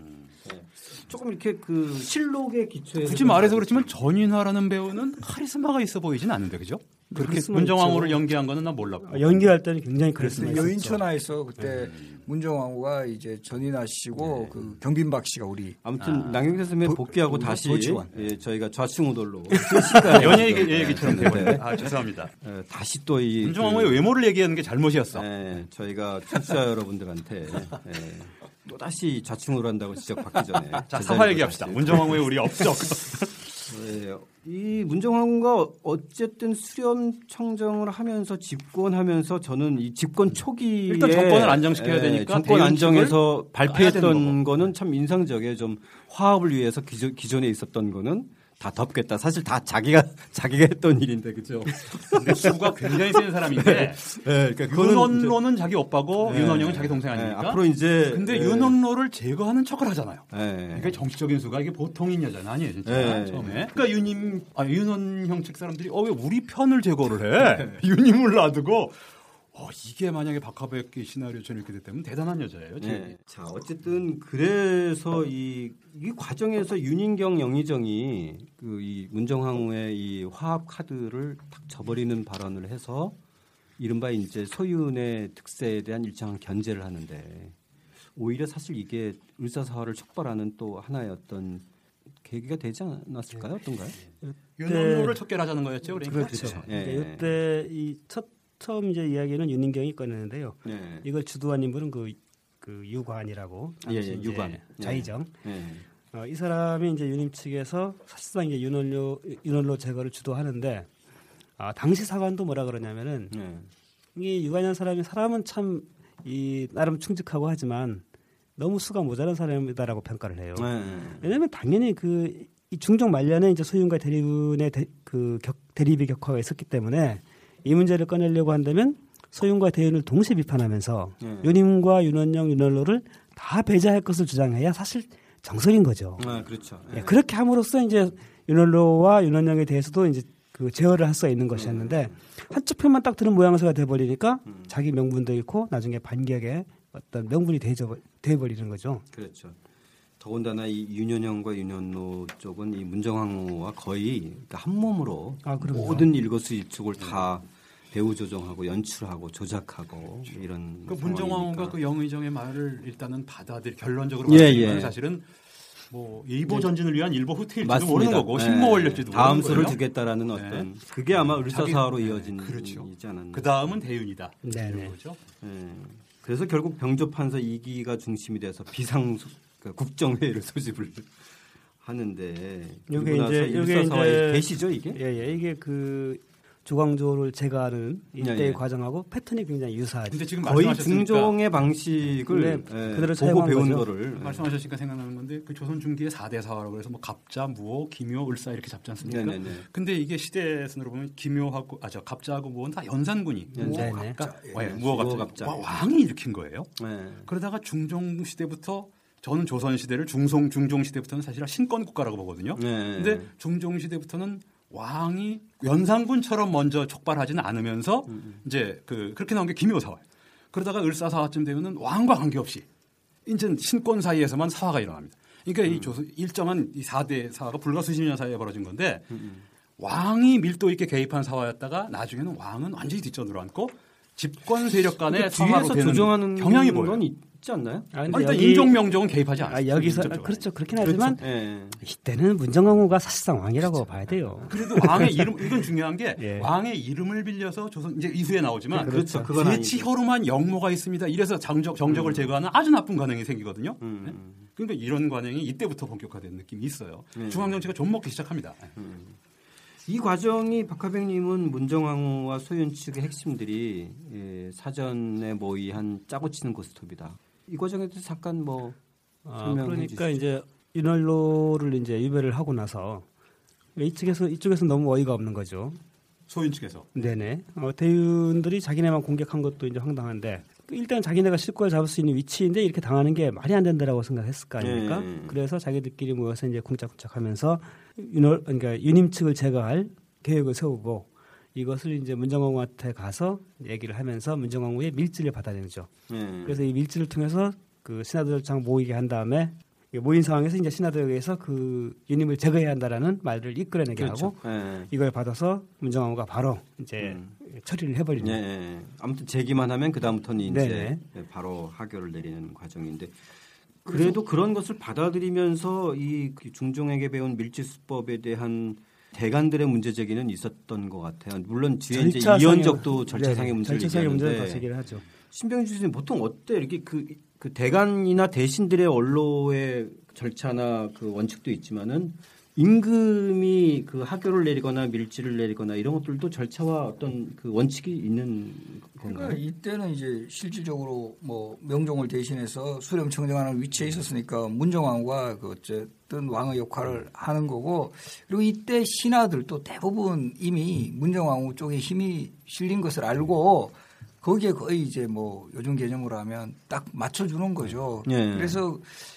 조금 이렇게 그 실록의 기초에서 굳이 말해서 그렇지만 전인화라는 배우는 카리스마가 있어 보이진 않는데 그죠? 그렇게 카리스마 문정왕후를 있죠. 연기한 거는 난 몰랐고. 어, 연기할 때는 굉장히 그랬어요. 그 여인천하에서 그때 네. 문정왕후가 이제 전인아 씨고 그 경빈박 씨가 우리 아무튼 남경태 선배 보- 복귀하고 보- 다시 보치원. 예, 저희가 좌충우돌로 연예 얘기, 얘기처럼 돼버려. 아 죄송합니다. 예, 다시 또 이 문정왕후의 외모를 얘기하는 게 잘못이었어. 예, 저희가 청취자 여러분들한테 예, 또 다시 좌충우돌 한다고 지적받기 전에 자 사과 얘기합시다. 문정왕후의 우리 업적. 예, 이 문정왕후가 어쨌든 수렴 청정을 하면서 집권하면서 저는 이 집권 초기에 일단 정권을 안정시켜야 예, 되니까 정권 안정에서 발표했던 거는 참 인상적이에요. 좀 화합을 위해서 기존, 기존에 있었던 거는 다 덮겠다. 사실 다 자기가 자기가 했던 일인데 그죠? 근데 수가 굉장히 센 사람인데 예, 그러니까 그거는 윤원로는 자기 오빠고 이제- 윤원영은 예, 자기 동생 예, 아닙니까? 앞으로 이제 근데 예, 윤원로를 제거하는 척을 하잖아요. 예. 그러니까 정치적인 수가 이게 보통인 여자는 아니에요, 진짜. 네. 처음에. 그러니까 윤임, 아, 윤원형 측 사람들이, 어, 왜 우리 편을 제거를 해? 윤임을 놔두고, 어, 이게 만약에 박하백의 시나리오처럼 이렇게 됐다면 대단한 여자예요. 네. 자, 어쨌든 그래서 이, 이 과정에서 윤인경 영의정이 그 이 문정황후의 이 화합 카드를 탁 저버리는 발언을 해서 이른바 이제 소윤의 특세에 대한 일정한 견제를 하는데 오히려 사실 이게 을사사화를 촉발하는 또 하나의 어떤 계기가 되지 않았을까요? 어떤가요? 윤원로를 척결하자는 거였죠, 그러니까. 그렇죠. 예. 이때 이 첫 처음 이제 이야기는 윤인경이 꺼내는데요. 네. 이걸 주도한 인물은 그, 그 유관이라고 예, 예, 유관. 예. 자의정 예. 어, 이 사람이 이제 유님 측에서 사실상 이제 윤원로 윤원로 제거를 주도하는데 아, 당시 사관도 뭐라 그러냐면은 예. 이 유관이라는 사람이 사람은 참 이 나름 충직하고 하지만 너무 수가 모자란 사람이다라고 평가를 해요. 예. 왜냐하면 당연히 그 이 중종 말년에 이제 소윤과 대리군의 대, 그 격, 대립의 격화가 있었기 때문에 이 문제를 꺼내려고 한다면 소윤과 대윤을 동시에 비판하면서 예. 윤임과 윤원영, 윤원로를 다 배제할 것을 주장해야 사실 정설인 거죠. 아, 그렇죠. 예, 그렇게 함으로써 이제 윤원로와 윤원영에 대해서도 이제 그 제어를 할 수가 있는 것이었는데 한쪽 편만 딱 드는 모양새가 돼버리니까 자기 명분도 잃고 나중에 반격에 어떤 명분이 돼져 돼버리는 거죠. 그렇죠. 더군다나 이 윤현영과 윤현로 쪽은 이 문정왕후와 거의 그러니까 한 몸으로 아. 모든 일거수일투족을 다 배우 조정하고 연출하고 조작하고 이런 그. 문정왕후가 그 영의정의 말을 일단은 받아들 결론적으로 예, 예. 사실은 뭐 일보 전진을 위한 일보 후퇴일지도. 모르는 거고 예. 신모 올릴지도 다음 모르는 수를. 두겠다라는 어떤 그게 아마 을사사로 자기- 이어진 네, 그렇죠. 이지 않았나. 그 다음은 대윤이다. 네네. 이런 거죠. 예. 그래서 결국 병조판서 2기가 중심이 돼서 비상 소- 그 국정회의를 소집을 하는데 나서 이제- 일사사와의 이제- 대시죠 이게? 예, 예. 이게 그 조광조를 제거하는 이때의 예, 예. 과정하고 패턴이 굉장히 유사하죠. 근데 지금 거의 중종의 방식을 네, 예, 그대로 보고 배운 거죠. 거를 말씀하셨으니까 생각나는 건데 그 조선 중기의 4대 사화라고 그래서 뭐 갑자, 무호, 기묘, 을사 이렇게 잡지 않습니까? 네네네. 근데 이게 시대 순으로 보면 기묘하고 아저 갑자하고 무호는 다 연산군이 네, 무호 네. 갑자, 예, 와, 예. 무호 무호 갑자, 갑자. 와, 왕이 일으킨 거예요. 예. 그러다가 중종 시대부터 저는 조선 시대를 중송 중종 시대부터는 사실 신권 국가라고 보거든요. 네. 근데 중종 시대부터는 왕이 연산군처럼 먼저 촉발하지는 않으면서 음, 이제 그 그렇게 나온 게 기묘사화. 그러다가 을사사화쯤 되면은 왕과 관계없이 이제 신권 사이에서만 사화가 일어납니다. 그러니까 음. 이 조선 일정한 이 4대 사화가 불과 수십 년 사이에 벌어진 건데 음, 왕이 밀도 있게 개입한 사화였다가 나중에는 왕은 완전히 뒷전으로 앉고 집권 세력 간의 사화로 그 뒤에서 되는 조정하는 경향이 보여요. 건 있지 않나요? 아, 아니, 일단 인종 명종은 개입하지 않아요. 아, 여기서 아, 그렇죠. 그렇긴 하지만 예. 이때는 문정왕후가 사실상 왕이라고 봐야 돼요. 그래도 왕의 이름 이건 중요한 게 예. 왕의 이름을 빌려서 조선 이제 이후에 나오지만 그렇죠. 그건 대치 아니죠. 혈루만 영모가 있습니다. 이래서 정적 정적을 제거하는 아주 나쁜 관행이 생기거든요. 음, 네? 그러니까 이런 관행이 이때부터 본격화된 느낌이 있어요. 네. 중앙 정치가 좀 먹기 시작합니다. 이 과정이 박하백님은 문정왕후와 소윤 측의 핵심들이 예, 사전에 모의한 짜고 치는 고스톱이다. 이 과정에 대해서 잠깐 뭐 아, 설명해 그러니까 주시죠. 이제 윤활로를 이제 유배를 하고 나서 이쪽에서 이쪽에서 너무 어이가 없는 거죠. 소인 측에서 네네. 어, 대윤들이 자기네만 공격한 것도 이제 황당한데 그 일단 자기네가 실권을 잡을 수 있는 위치인데 이렇게 당하는 게 말이 안 된다라고 생각했을 거 아닙니까? 예. 그래서 자기들끼리 모여서 이제 쿵짝쿵짝하면서 윤월 그러니까 유님 측을 제거할 계획을 세우고 이것을 이제 문정왕후한테 가서 얘기를 하면서 문정왕후의 밀지를 받아내죠. 예. 그래서 이 밀지를 통해서 그 신하들장 모이게 한 다음에 모인 상황에서 이제 신하들에 의해서 그 유님을 제거해야 한다라는 말을 이끌어내게 그렇죠. 하고 예. 이걸 받아서 문정왕후가 바로 이제 음. 처리를 해버리는 예, 예. 아무튼 제기만 하면 그 다음부터는 이제 네네. 예, 바로 하교를 내리는 과정인데 그래도 그런 것을 받아들이면서 이 중종에게 배운 밀지 수법에 대한 대관들의 문제 제기는 있었던 것 같아요. 물론 뒤에 이제 이현적도 절차상의. 문제를 절차상의 문제를 다 얘기하는데 제기를 하죠. 신병주 교수님 보통 어때 이렇게 그, 그 대관이나 대신들의 언로의 절차나 그 원칙도 있지만은 임금이 그 하교를 내리거나 밀지를 내리거나 이런 것들도 절차와 어떤 그 원칙이 있는 그러니까 건가요? 이때는 이제 실질적으로 뭐 명종을 대신해서 수렴 청정하는 위치에 있었으니까 문정왕과 그 어쨌든 왕의 역할을 하는 거고 그리고 이때 신하들도 대부분 이미 문정왕후 쪽에 힘이 실린 것을 알고 거기에 거의 이제 뭐 요즘 개념으로 하면 딱 맞춰주는 거죠. 예. 그래서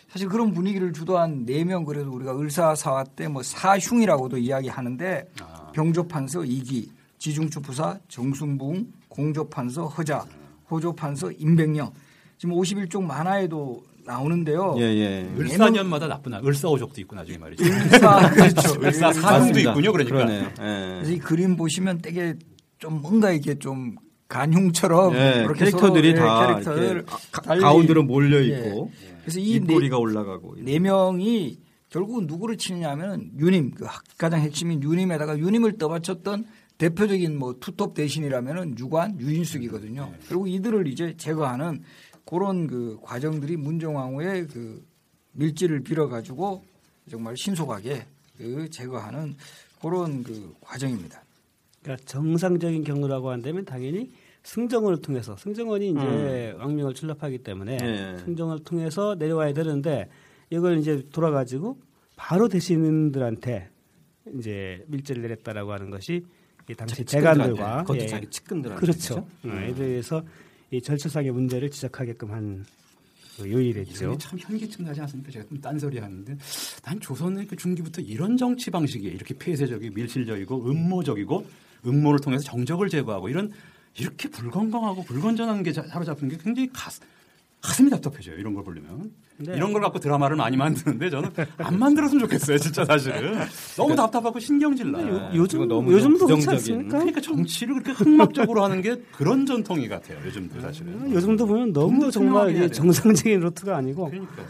사실 그런 분위기를 주도한 네 명 그래도 우리가 을사사화 때 뭐 사흉이라고도 이야기하는데 아. 병조판서 이기, 지중추 부사 정순붕, 공조판서 허자, 호조판서 임백령 지금 51쪽 만화에도 나오는데요. 예, 예. 을사년마다 나쁜 아- 을사오족도 있고 나중에 말이죠. 을사 그렇죠. 을사사도 맞습니다. 있군요. 그러니까. 그러네요. 그래서 예. 이 그림 보시면 되게 좀 뭔가 이렇게 좀 간흉처럼 예, 그렇게 캐릭터들이 서로, 다 캐릭터들 이렇게 가- 가운데로 몰려 있고 그래서 이 네, 입꼬리가 올라가고 네 명이 결국은 누구를 치느냐면 유님 그 가장 핵심인 유님에다가 유님을 떠받쳤던 대표적인 뭐 투톱 대신이라면은 유관 유인숙이거든요. 그리고 이들을 이제 제거하는 그런 그 과정들이 문정왕후의 그 밀지를 빌어 가지고 정말 신속하게 그 제거하는 그런 그 과정입니다. 그러니까 정상적인 경로라고 한다면 당연히 승정원을 통해서 승정원이 이제 왕명을 출납하기 때문에 네. 승정원을 통해서 내려와야 되는데 이걸 이제 돌아가지고 바로 대신들한테 이제 밀제를 내렸다라고 하는 것이 이 당시 대관들과 그것도 예, 자기 측근들한테 그렇죠. 그죠? 에 대해서 이 절차상의 문제를 지적하게끔 한그 요일이죠. 이름이 참 현기증 나지 않습니까? 제가 좀 딴소리 하는데 난 조선의 그 중기부터 이런 정치 방식이 이렇게 폐쇄적이고 밀실적이고 음모적이고 음모를 통해서 정적을 제거하고 이런 이렇게 불건강하고 불건전한 게 자- 사로잡힌 게 굉장히 가슴, 가슴이 답답해져요. 이런 걸 보려면. 네. 이런 걸 갖고 드라마를 많이 만드는데 저는 안 만들었으면 좋겠어요. 진짜 사실은. 너무 답답하고 신경질 나요. 요- 요즘 너무 요즘도 그렇지 않습니까? 그러니까 정치를 그렇게 흑막적으로 하는 게 그런 전통이 같아요. 요즘도 사실은. 요즘도 보면 너무 정말. 정상적인 루트가 아니고 그러니까.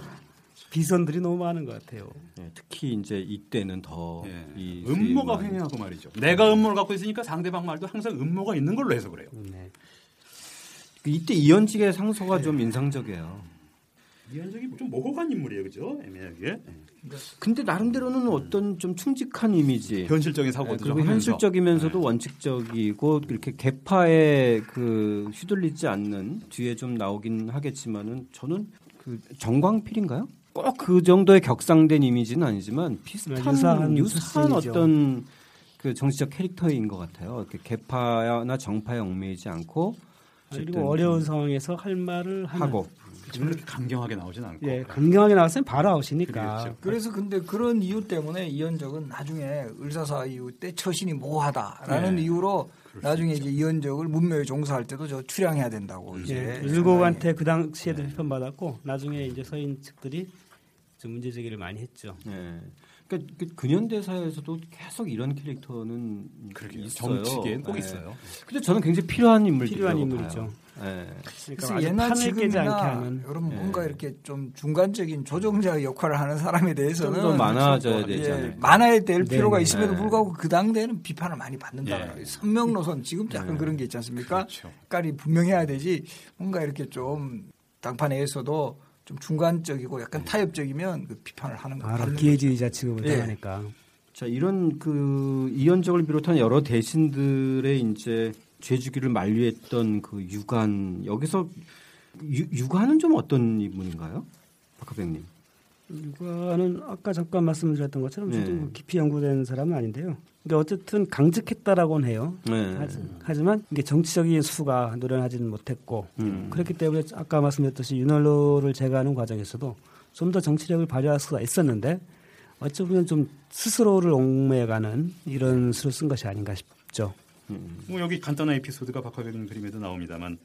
비선들이 너무 많은 것 같아요. 예, 특히 이제 이때는 더 예. 이 음모가 횡행하고 말이죠. 내가 음모를 갖고 있으니까 상대방 말도 항상 음모가 있는 걸로 해서 그래요. 네. 그 이때 이현직의 상소가 좀 인상적이에요. 이현적이 좀 모호한 인물이에요, 그죠? 애매하게 근데 나름대로는 어떤 좀 충직한 이미지. 현실적인 예, 사고도 그리고. 현실적이면서도 원칙적이고 이렇게 개파에 그 휘둘리지 않는 뒤에 좀 나오긴 하겠지만은 저는 그 정광필인가요? 꼭 그 정도의 격상된 이미지는 아니지만 비슷한 유사한 유사한 출신이죠. 어떤 그 정치적 캐릭터인 것 같아요. 이렇게 개파나 정파에 얽매이지 않고 어쨌든 그리고 어려운 상황에서 할 말을 하고 그렇게 강경하게 나오진 않고. 예, 강경하게 나왔으면 바로 아웃이니까. 그렇죠. 그래서 근데 그런 이유 때문에 이현적은 나중에 을사사 이후 때 처신이 모호하다라는 네. 이유로 나중에 이제 이현적을 문묘에 종사할 때도 저 출양해야 된다고 음. 이제 예, 일곱한테 그 당시에도 네. 비판받았고 나중에 이제 서인 측들이 좀 문제 제기를 많이 했죠. 예. 그러니까 그 근현대사에서도 계속 이런 캐릭터는 그러게요. 있어요. 정치계엔 꼭 예. 있어요. 근데 저는 굉장히 필요한 인물이라고 필요한. 인물이죠. 예. 그러니까 옛날 판을 깨지 않게 지금이나 하는 여러분 예. 뭔가 이렇게 좀 중간적인 조정자 역할을 하는 사람에 대해서는 좀더 많아져야 되지 예. 많아야 될 네, 필요가 네. 있음에도 네. 불구하고 그 당대에는 비판을 많이 받는다. 예. 선명 노선 지금도 약간 네. 그런 게 있지 않습니까? 그렇죠. 색깔이 분명해야 되지 뭔가 이렇게 좀 당판 내에서도 좀 중간적이고 약간 타협적이면 그 비판을 하는 거 바로 받는 기회주의자 취급을 예. 당하니까. 자 이런 그 이현적을 비롯한 여러 대신들의 이제 죄주기를 만류했던 그 유관 여기서 유, 유관은 좀 어떤 인물인가요, 박하백님? 이거는 아까 잠깐 말씀드렸던 것처럼 네. 저도 깊이 연구된 사람은 아닌데요. 근데 어쨌든 강직했다라고는 해요. 네. 하지- 하지만 이게 정치적인 수가 노련하지는 못했고 음. 그렇기 때문에 아까 말씀드렸듯이 윤활로를 제거하는 과정에서도 좀 더 정치력을 발휘할 수가 있었는데 어찌 보면 좀 스스로를 옥매가는 이런 수를 쓴 것이 아닌가 싶죠. 뭐 여기 간단한 에피소드가 박하경 그림에도 나옵니다만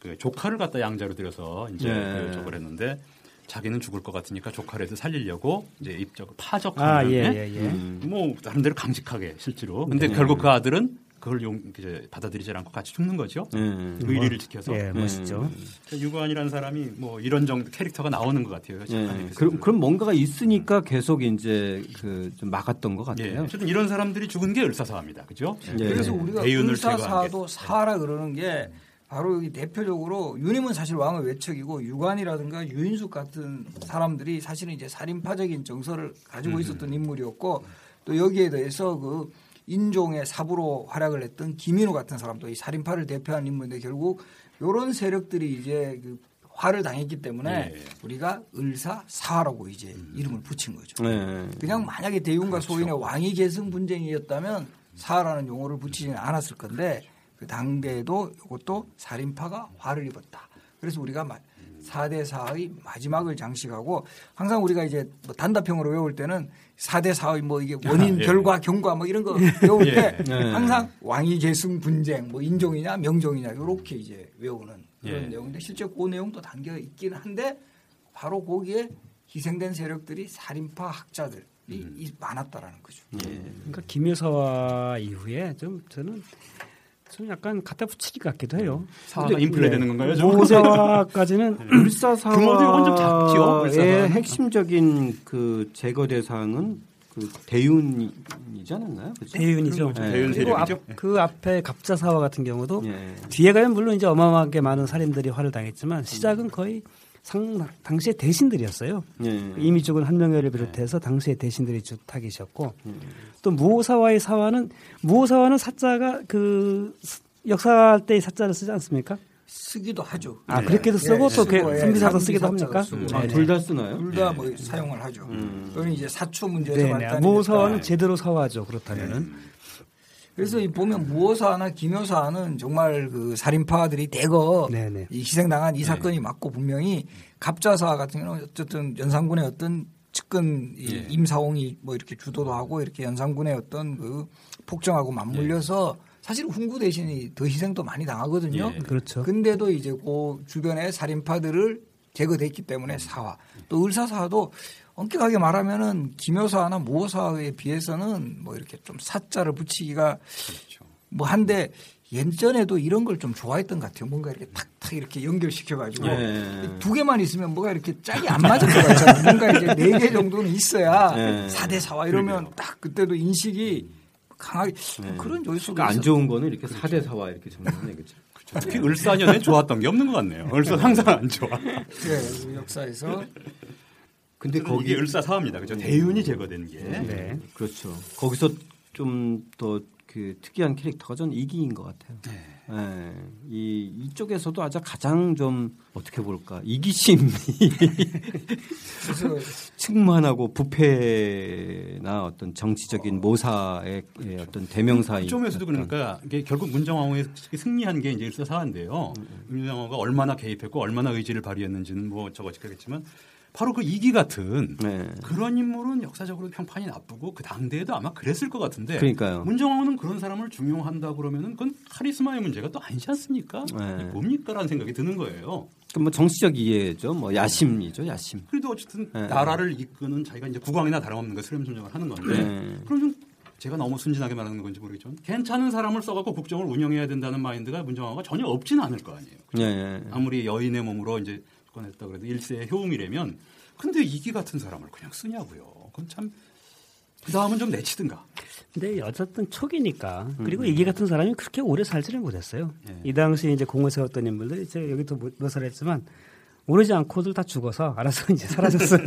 그 조카를 갖다 양자로 들여서 이제 네. 그 저걸 했는데 자기는 죽을 것 같으니까 조카를 해서 살리려고 이제 입적 파적하는 아, 예, 예, 예. 음. 뭐 나름대로 강직하게 실제로. 근데 네. 결국 그 아들은 그걸 용 이제 받아들이지 않고 같이 죽는 거죠. 네. 의리를 지켜서. 예, 멋있죠. 유관이라는 사람이 뭐 이런 정도 캐릭터가 나오는 것 같아요. 예. 그럼, 그럼 뭔가가 있으니까 계속 이제 그 좀 막았던 것 예, 같아요. 어쨌든 이런 사람들이 죽은 게 을사사입니다. 그죠? 예. 그래서 네. 우리가. 을사사도 사라 그러는 게 바로 여기 대표적으로 유님은 사실 왕의 외척이고 유관이라든가 유인숙 같은 사람들이 사실은 이제 살인파적인 정서를 가지고 있었던 인물이었고 또 여기에 대해서 그 인종의 사부로 활약을 했던 김인우 같은 사람도 이 살인파를 대표하는 인물인데 결국 이런 세력들이 이제 그 화를 당했기 때문에 예. 우리가 을사사라고 이제 이름을 붙인 거죠. 네. 그냥 만약에 대윤과 그렇죠. 소인의 왕위 계승 분쟁이었다면 사라는 용어를 붙이지는 않았을 건데 그 당대에도 이것도 살인파가 화를 입었다. 그래서 우리가 마- 사대 사의 마지막을 장식하고 항상 우리가 이제 뭐 단답형으로 외울 때는 사대 사의 뭐 이게 원인 예. 결과 경과 뭐 이런 거 외울 때 예. 항상 왕위 계승 분쟁 뭐 인종이냐 명종이냐 이렇게 이제 외우는 그런 예. 내용인데 실제 그 내용도 담겨 있기는 한데 바로 거기에 희생된 세력들이 살인파 학자들이 음. 이- 많았다라는 거죠. 그러니까 김여사와 이후에 좀 저는 좀 약간 갖다 붙이기 같기도 해요. 사화가 인플레 되는 건가요? 규모도 이건 좀 작지요, 을사사화는? 핵심적인 그 제거 대상은 그 대윤이지 않았나요? 그죠? 대윤이죠. 거죠. 대윤 그리고 앞, 세력이죠. 그 앞에 갑자사화 같은 경우도 예. 뒤에 가면 물론 이제 어마어마하게 많은 살인들이 화를 당했지만 시작은 거의 상 당시의 대신들이었어요. 예. 이미 죽은 한명회를 비롯해서 당시의 대신들이 주탁이셨고 또 무오사와의 사화는 무오사와는 사자가 그 스- 역사할 때의 사자를 쓰지 않습니까? 쓰기도 하죠. 아 그렇게도 쓰고 또 쓰고, 그 예, 선비사도 쓰기도 합니까? 아. 둘 다 쓰나요? 둘 다 뭐 사용을 하죠. 음. 그건 이제 사초 문제에서 네네. 발단이 무오사와는 됐다. 제대로 사화죠. 그렇다면은 그래서 이 보면 무오사나 김효사는 정말 그 살인파들이 대거 네네. 이 희생당한 이 사건이 맞고 분명히 갑자사 같은 경우는 어쨌든 연산군의 어떤 측근 이 예. 임사홍이 뭐 이렇게 주도도 하고 이렇게 연산군의 어떤 그 폭정하고 맞물려서 사실 훈구 대신이 더 희생도 많이 당하거든요. 예. 그렇죠. 근데도 이제 그 주변의 살인파들을 제거됐기 때문에 사화 또 을사사도 엄격하게 말하면은 김효사나 무호사에 비해서는 뭐 이렇게 좀 사자를 붙이기가 그렇죠. 뭐 한데 예전에도 이런 걸 좀 좋아했던 것 같아요. 뭔가 이렇게 탁탁 이렇게 연결시켜가지고 예. 두 개만 있으면 뭐가 이렇게 짝이 안 맞을 것 같잖아요. 뭔가 이제 네 개 정도는 있어야 예. 사대 사와 이러면 딱 그때도 인식이 강하게 그런 요소도 그러니까 안 좋은 거는 이렇게 사대 4와 이렇게 정리하는 거죠. 그렇죠. 특히 을사년에 좋았던 게 없는 것 같네요. 을사 항상 안 좋아. 예, 그 역사에서 근데 거기 거기 을사 사화입니다. 그죠? 대윤이 제거된 게. 네. 그렇죠. 거기서 좀더 그 특이한 캐릭터가 전 이기인 것 같아요. 네. 예, 이 이쪽에서도 아주 가장 좀 어떻게 볼까 이기심이 충만하고 부패나 어떤 정치적인 모사의 예, 어떤 대명사인 그 어떤 그러니까 이게 결국 문정왕후의 승리한 게 이제 일사사화인데요. 문정왕후가 얼마나 개입했고 얼마나 의지를 발휘했는지는 뭐 저거 지켜겠지만 바로 그 이기 같은 네. 그런 인물은 역사적으로 평판이 나쁘고 그 당대에도 아마 그랬을 것 같은데 그러니까요. 문정왕후는 그런 사람을 중용한다 그러면은 그건 카리스마의 문제가 또 아니지 않습니까? 네. 뭡니까라는 생각이 드는 거예요. 그뭐 정치적 이해죠. 뭐 야심이죠, 야심. 그래도 어쨌든 네. 나라를 이끄는 자기가 이제 국왕이나 다름없는 그 수렴순정을 하는 건데 네. 그럼 좀 제가 너무 순진하게 말하는 건지 모르겠지만 괜찮은 사람을 써갖고 국정을 운영해야 된다는 마인드가 문정왕후가 전혀 없지는 않을 거 아니에요. 예, 예. 아무리 여인의 몸으로 이제 주권했다 그래도 일세의 효웅이라면 근데 이기 같은 사람을 그냥 쓰냐고요. 그건 참 그 다음은 좀 내치든가. 근데 어쨌든 초기니까 음. 그리고 이게 같은 사람이 그렇게 오래 살지를 못했어요. 예. 이 당시 이제 공을 세웠던 인물들 이제 여기도 묘사를 했지만 오르지 않고들 다 죽어서 알아서 이제 사라졌어요.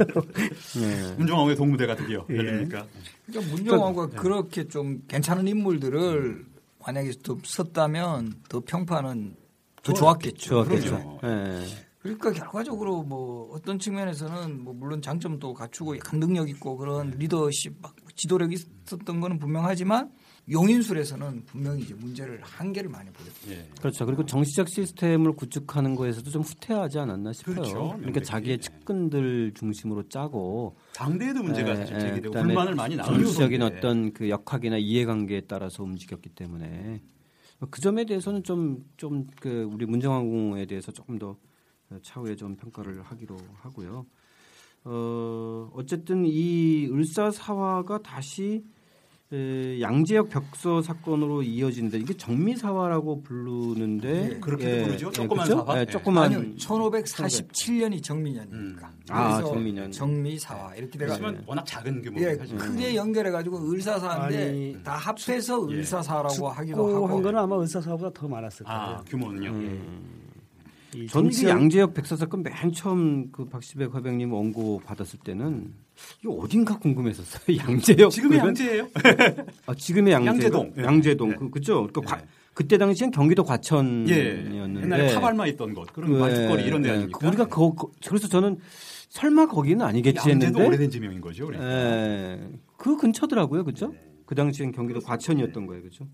예. 문정왕후의 동무대가 드디어 예. 열립니까? 그러니까 문정왕후가 그렇게 좀 괜찮은 인물들을 만약에 더 썼다면 더 평판은 더 좋았겠죠. 좋았겠죠. 예. 그러니까 결과적으로 뭐 어떤 측면에서는 뭐 물론 장점도 갖추고 약간 능력 있고 그런 리더십 막 지도력이 있었던 거는 분명하지만 용인술에서는 분명히 이제 문제를 한계를 많이 보였죠. 예. 그렇죠. 그리고 정치적 시스템을 구축하는 거에서도 좀 후퇴하지 않았나 싶어요. 그렇죠. 그러니까. 자기의 측근들 중심으로 짜고 당대에도 문제가 예, 예, 제기되고 불만을 많이 나누고 정치적인 어떤 그 역학이나 이해관계에 따라서 움직였기 때문에 그 점에 대해서는 좀 좀 그 우리 문정왕궁에 대해서 조금 더 차후에 좀 평가를 하기로 하고요. 어 어쨌든 이 을사사화가 다시 에, 양재역 벽서 사건으로 이어진데 이게 정미사화라고 부르는데 예, 그렇게도 부르죠. 조그만 그렇죠? 사화? 예, 예. 조그만 아니요, 1547년이 정미년이니까. 음. 아, 정미년. 정미사화 이렇게 돼가 그렇지만 워낙 작은 규모 예, 사실. 크게 연결해 가지고 을사사인데 아니, 다 합해서 예. 을사사라고 하기도 고 하고. 한 거는 아마 의사사보다 더 많았을 거예요. 아 규모는요. 이 저는 그 양재역 백서 사건 맨 처음 그 박시백 화백님 원고 받았을 때는 이거 어딘가 궁금했었어요. 양재역 지금의 양재예요. 아, 지금의 양재 양재동. 예. 양재동 예. 그 그죠? 그러니까 과- 예. 그때 당시엔 경기도 예. 과천이었는데 옛날에 타발마 있던 곳 그런 그, 말죽거리 이런 데 예, 아닙니까? 그 우리가 거, 거- 그래서 저는 설마 거기는 아니겠지 양재도 했는데 오래된 지명인 거죠. 그러니까. 예, 그 근처더라고요, 그죠? 네. 그 당시엔 경기도 과천이었던 거예요, 그죠?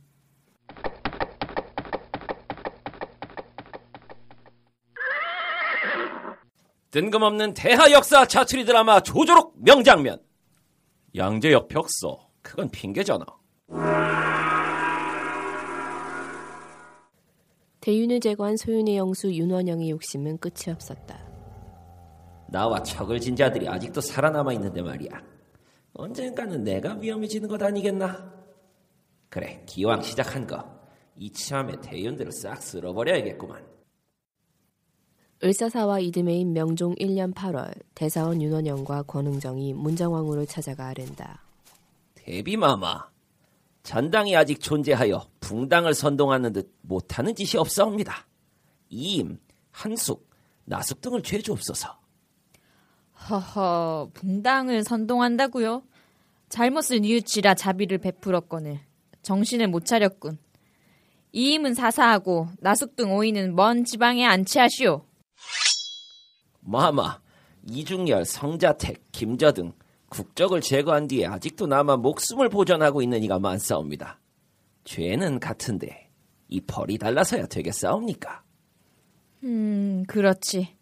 뜬금없는 대하 역사 자투리 드라마 조조록 명장면. 양재역 벽서. 그건 핑계잖아. 대윤을 제거한 소윤의 영수 윤원영의 욕심은 끝이 없었다. 나와 척을 진 자들이 아직도 살아남아 있는데 말이야. 언젠가는 내가 위험해지는 것 아니겠나? 그래, 기왕 시작한 거 이참에 대연대로 싹 쓸어버려야겠구만. 을사사와 이듬해인 명종 1년 8월 대사원 윤원영과 권흥정이 문정왕후를 찾아가 아른다. 대비마마. 전당이 아직 존재하여 붕당을 선동하는 듯 못하는 짓이 없사옵니다. 이임, 한숙, 나숙 등을 죄주옵소서. 허허, 붕당을 선동한다고요? 잘못을 뉘우치라 자비를 베풀었거늘 정신을 못 차렸군. 이임은 사사하고 나숙 등 오이는 먼 지방에 안치하시오. 마마, 이중열, 성자택, 김저 등 국적을 제거한 뒤에 아직도 남아 목숨을 보존하고 있는 이가 많사옵니다. 죄는 같은데 이 벌이 달라서야 되겠사옵니까? 음, 그렇지.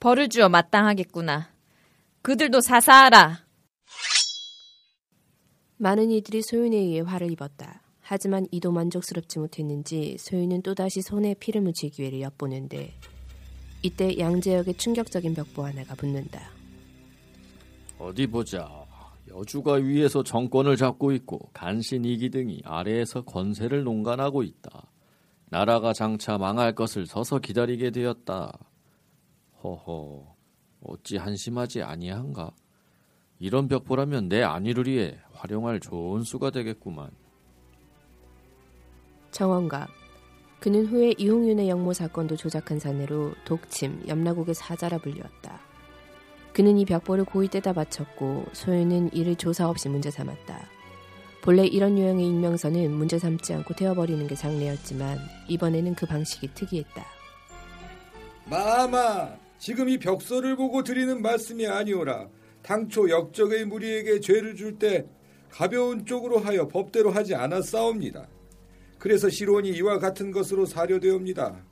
벌을 주어 마땅하겠구나. 그들도 사사하라. 많은 이들이 소윤에 의해 화를 입었다. 하지만 이도 만족스럽지 못했는지 소윤은 또다시 손에 피를 묻힐 기회를 엿보는데 이때 양재역의 충격적인 벽보 하나가 붙는다. 어디 보자. 여주가 위에서 정권을 잡고 있고 간신 이기등이 아래에서 권세를 농간하고 있다. 나라가 장차 망할 것을 서서 기다리게 되었다. 허허, 어찌 한심하지 아니한가? 이런 벽보라면 내 안위를 활용할 좋은 수가 되겠구만. 정원갑. 그는 후에 이홍윤의 영모 사건도 조작한 사내로 독침, 염라국의 사자라 불렸다. 그는 이 벽보를 고이 떼다 바쳤고 소윤은 이를 조사 없이 문제 삼았다. 본래 이런 유형의 익명서는 문제 삼지 않고 태워버리는 게 장례였지만 이번에는 그 방식이 특이했다. 마마, 지금 이 벽서를 보고 드리는 말씀이 아니오라. 당초 역적의 무리에게 죄를 줄 때 가벼운 쪽으로 하여 법대로 하지 않았사옵니다. 그래서 실온이 이와 같은 것으로 사료되옵니다.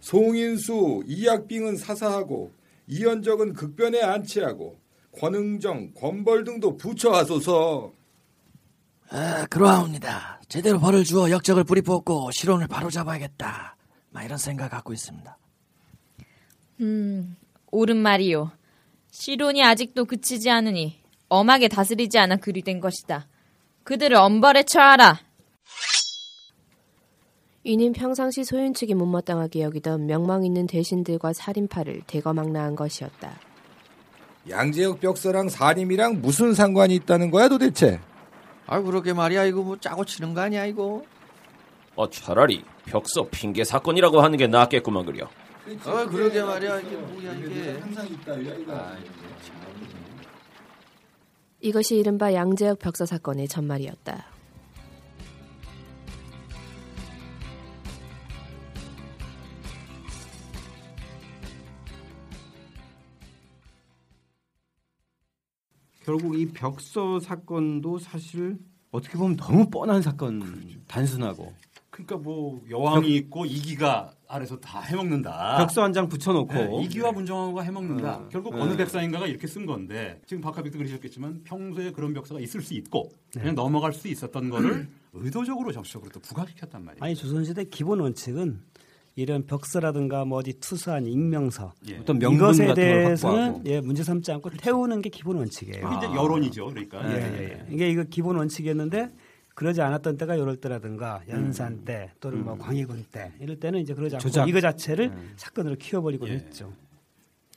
송인수, 이약빙은 사사하고 이현적은 극변에 안치하고 권흥정, 권벌 등도 부처하소서. 아, 그러하옵니다. 제대로 벌을 주어 역적을 뿌리 뽑고 실온을 바로 잡아야겠다. 막 이런 생각 갖고 있습니다. 음, 옳은 말이요. 시론이 아직도 그치지 않으니 엄하게 다스리지 않아 그리 된 것이다. 그들을 엄벌에 처하라. 이는 평상시 소윤 측이 못마땅하게 여기던 명망 있는 대신들과 살인파를 대거망라한 것이었다. 양재역 벽서랑 사림이랑 무슨 상관이 있다는 거야 도대체? 아 그러게 말이야 이거 뭐 짜고 치는 거 아니야 이거? 어 차라리 벽서 핑계 사건이라고 하는 게 낫겠구만 그려. 아 그러게 말이야 이게 뭐야 이게? 항상 있다 이거. 이것이 이른바 양재역 벽서 사건의 전말이었다. 결국 이 벽서 사건도 사실 어떻게 보면 너무 뻔한 사건, 단순하고 그러니까 뭐 여왕이 있고 이기가 아래서 다 해먹는다. 벽서 한 장 붙여놓고 네, 이기와 문정왕후가 해먹는다. 어. 결국 네. 어느 백사인가가 이렇게 쓴 건데 지금 박하빅도 그러셨겠지만 평소에 그런 벽사가 있을 수 있고 그냥 넘어갈 수 있었던 거를 의도적으로 적극적으로 또 부각시켰단 말이에요. 아니 조선시대 기본 원칙은 이런 벽서라든가 뭐 어디 투사한 익명서 예. 어떤 명분 이것에 대해서는 확보하고. 예, 문제 삼지 않고 태우는 게 기본 원칙이에요. 이제 여론이죠. 그러니까. 예, 예, 예. 이게 이거 기본 원칙이었는데 그러지 않았던 때가 이럴 때라든가 연산 때 또는 뭐 광해군 때 이럴 때는 이제 그러지 않고 조작. 이거 자체를 사건으로 키워버리곤 예. 했죠.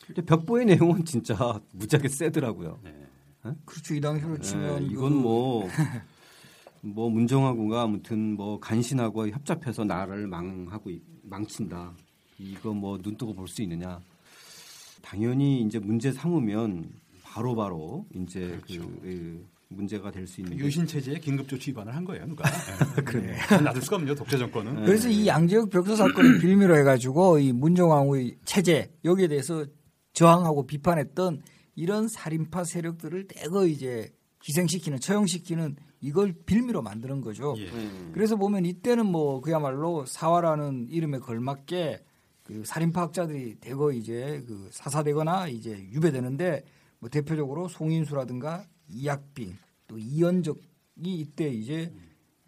근데 벽보의 내용은 진짜 무지하게 세더라고요. 그렇죠. 이 당시로 치면 예, 그 이건 뭐, 뭐 문정하고가 아무튼 뭐 간신하고 협잡해서 나라를 망하고 있- 망친다. 이거 뭐 눈 뜨고 볼 수 있느냐? 당연히 이제 문제 삼으면 바로바로 이제 그 예, 문제가 될 수 있는 게 유신 체제에 긴급 조치 위반을 한 거예요, 누가? 그래. 놔둘 수가 없네요, 독재 정권은. 그래서 이 양재역 벽서 사건을 빌미로 해가지고 이 문정왕후의 체제 여기에 대해서 저항하고 비판했던 이런 살인파 세력들을 대거 이제 희생시키는 처형시키는 이걸 빌미로 만드는 거죠. 예. 그래서 보면 이때는 뭐 그야말로 사화라는 이름에 걸맞게 그 살인 파학자들이 대거 이제 그 사사되거나 이제 유배되는데 뭐 대표적으로 송인수라든가 이약빙 또 이연적이 이때 이제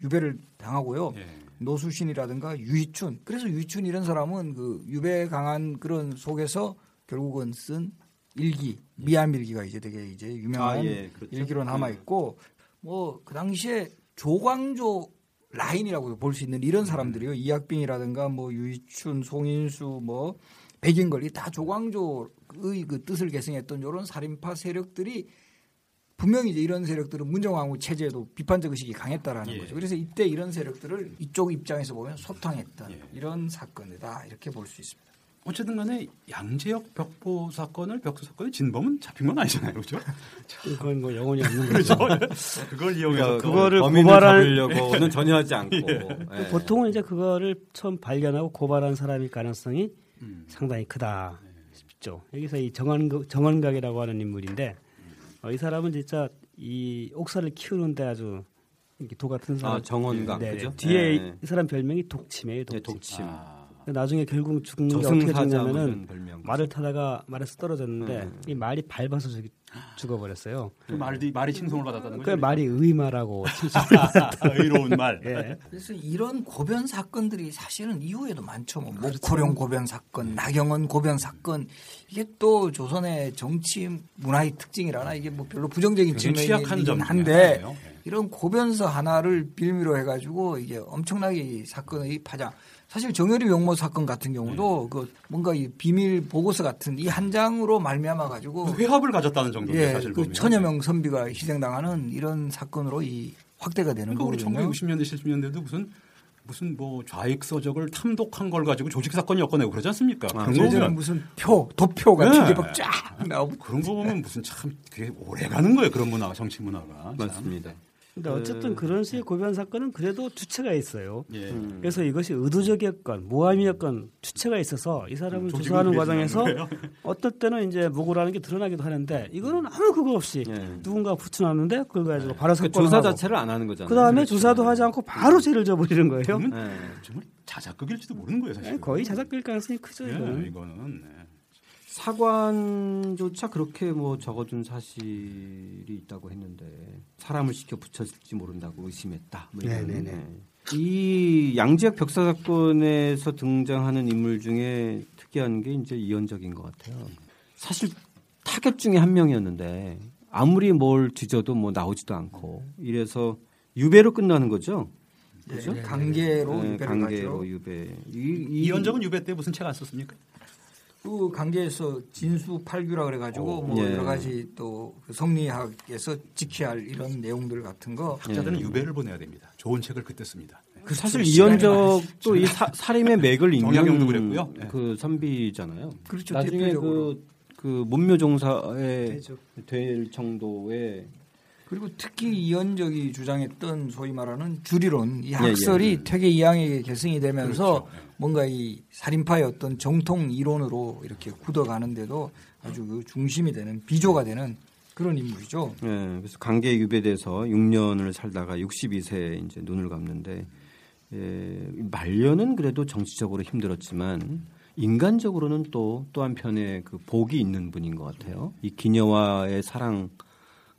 유배를 당하고요. 예. 노수신이라든가 유희춘 그래서 유희춘 이런 사람은 그 유배 강한 그런 속에서 결국은 쓴 일기 미암 일기가 이제 되게 이제 유명한 아, 예, 그렇죠. 일기로 남아 있고 뭐 그 당시에 조광조 라인이라고 볼 수 있는 이런 사람들이요 이학빙이라든가 뭐 유희춘 송인수 뭐 백인걸 이 다 조광조의 그 뜻을 계승했던 이런 살인파 세력들이 분명히 이제 이런 세력들은 문정왕후 체제에도 비판적 의식이 강했다라는 예. 거죠. 그래서 이때 이런 세력들을 이쪽 입장에서 보면 소탕했던 예. 이런 사건이다 이렇게 볼 수 있습니다. 어쨌든 간에 양재역 벽보 사건을 벽수 사건의 진범은 잡힌 건 아니잖아요. 그렇죠? 그건 뭐 영혼이 없는. 거죠. 그걸 이용해서 또 그거를 잡으려고는 전혀 하지 않고 예. 보통은 이제 그거를 처음 발견하고 고발한 사람일 가능성이 음. 상당히 크다 싶죠. 여기서 이 정원 정원각이라고 하는 인물인데 어, 이 사람은 진짜 이 옥사를 키우는데 아주 이렇게 도 같은 사람. 아 정원각 네, 그죠? 뒤에 예. 이 사람 별명이 독침이에요. 네, 독침. 독침. 아, 나중에 결국 죽는 게 어떻게 죽냐면은. 말을 타다가 말에서 떨어졌는데 음. 이 말이 밟아서 죽, 죽어버렸어요. 그 말이 말이 칭송을 받았다는 그 거죠. 말이 의마라고 아, 의로운 말. 예. 그래서 이런 고변 사건들이 사실은 이후에도 많죠. 뭐 그렇죠. 목호령 고변 사건, 나경원 고변 사건 이게 또 조선의 정치 문화의 특징이라나 이게 뭐 별로 부정적인 측면이긴 점 한데 이런 고변서 하나를 빌미로 해가지고 이게 엄청나게 이 사건의 파장. 사실 정열이 용모 사건 같은 경우도 그 뭔가 이 비밀 보고서 같은 이 한 장으로 말미암아 가지고 회합을 가졌다는 정도인데 예, 사실 그. 천여 명 선비가 희생당하는 이런 사건으로 이 확대가 되는 그러니까 우리 거거든요. 1960년대 70년대도 무슨 무슨 뭐 좌익 서적을 탐독한 걸 가지고 조직 사건이 엮어내고 그러지 않습니까? 아, 보면 무슨 표, 도표 같은 네. 게막쫙 나오고 그런 거 보면 무슨 참 그게 오래 가는 거예요. 그런 문화가 정치 문화가. 참. 맞습니다. 근데 어쨌든 그런 식의 고변 사건은 그래도 주체가 있어요. 예. 음. 그래서 이것이 의도적이었건 모함이었건 주체가 있어서 이 사람을 조직을 조사하는 과정에서? 어떨 때는 이제 무고라는 게 드러나기도 하는데 이거는 아무 그거 없이 예. 누군가 붙여놨는데 그걸 가지고 바로 그 사건을 조사 하고 자체를 안 하는 거잖아요. 그 다음에 그렇죠. 조사도 하지 않고 바로 죄를 져버리는 거예요. 그러면 예. 정말 자작극일지도 모르는 거예요, 사실. 네, 거의 자작될 가능성이 크죠. 예, 이거는. 이거는 네. 사관조차 그렇게 뭐 적어둔 사실이 있다고 했는데 사람을 시켜 붙였을지 모른다고 의심했다. 뭐 이런. 네네네. 네. 이 양지역 벽사 사건에서 등장하는 인물 중에 특이한 게 이제 이현적인 것 같아요. 사실 타겟 중에 한 명이었는데 아무리 뭘 뒤져도 뭐 나오지도 않고 이래서 유배로 끝나는 거죠. 그죠? 예, 강계로 네, 유배를 강계로 가죠. 유배. 이, 이 이언적은 유배 때 무슨 책 안 썼습니까? 그 강계에서 진수팔규라 그래가지고 오, 뭐 예. 여러 가지 또 그 성리학에서 지켜야 할 이런 내용들 같은 거 학자들은 예. 유배를 보내야 됩니다. 좋은 책을 그때 씁니다. 그 사실 시간이 이언적도 이 사, 살인의 맥을 정약용도 읽는 그랬고요. 네. 그 선비잖아요. 그렇죠. 나중에 대표적으로. 그, 그 문묘종사에 되죠. 될 정도의 그리고 특히 이현적이 주장했던 소위 말하는 주리론 이 학설이 예, 예. 퇴계 이항에게 계승이 되면서 그렇죠. 예. 뭔가 이 살인파의 어떤 정통 이론으로 이렇게 굳어가는데도 아주 그 중심이 되는 비조가 되는 그런 인물이죠. 예, 그래서 강계 유배돼서 6년을 살다가 62세에 이제 눈을 감는데 예, 말년은 그래도 정치적으로 힘들었지만 인간적으로는 또 또 한편의 그 복이 있는 분인 것 같아요. 이 기녀와의 사랑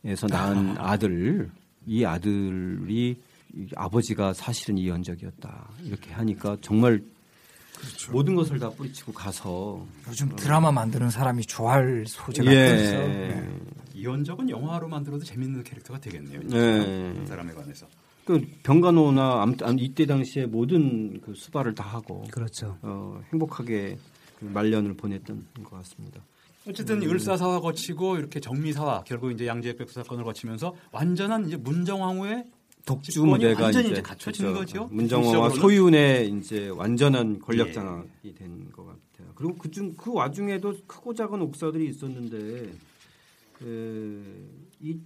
에서 낳은 아들 이 아들이 이 아버지가 사실은 이현적이었다 이렇게 하니까 정말 모든 것을 다 뿌리치고 가서 요즘 드라마 만드는 사람이 좋아할 소재가 예. 있어. 네. 이현적은 영화로 만들어도 재밌는 캐릭터가 되겠네요. 예. 그 사람에 관해서. 그 병간호나 아무튼 아무- 이때 당시에 모든 그 수발을 다 하고 그렇죠. 어, 행복하게 그 말년을 보냈던 것 같습니다. 어쨌든 을사사와 거치고 이렇게 정미사와 결국 이제 양재역 백수 사건을 거치면서 완전한 이제 문정왕후의 독주 무대가 완전히 이제 갖춰지는 그렇죠. 거죠. 정치적으로는. 소윤의 이제 완전한 권력 예. 장악이 된것 같아요. 그리고 그중 그 와중에도 크고 작은 옥사들이 있었는데 그, 이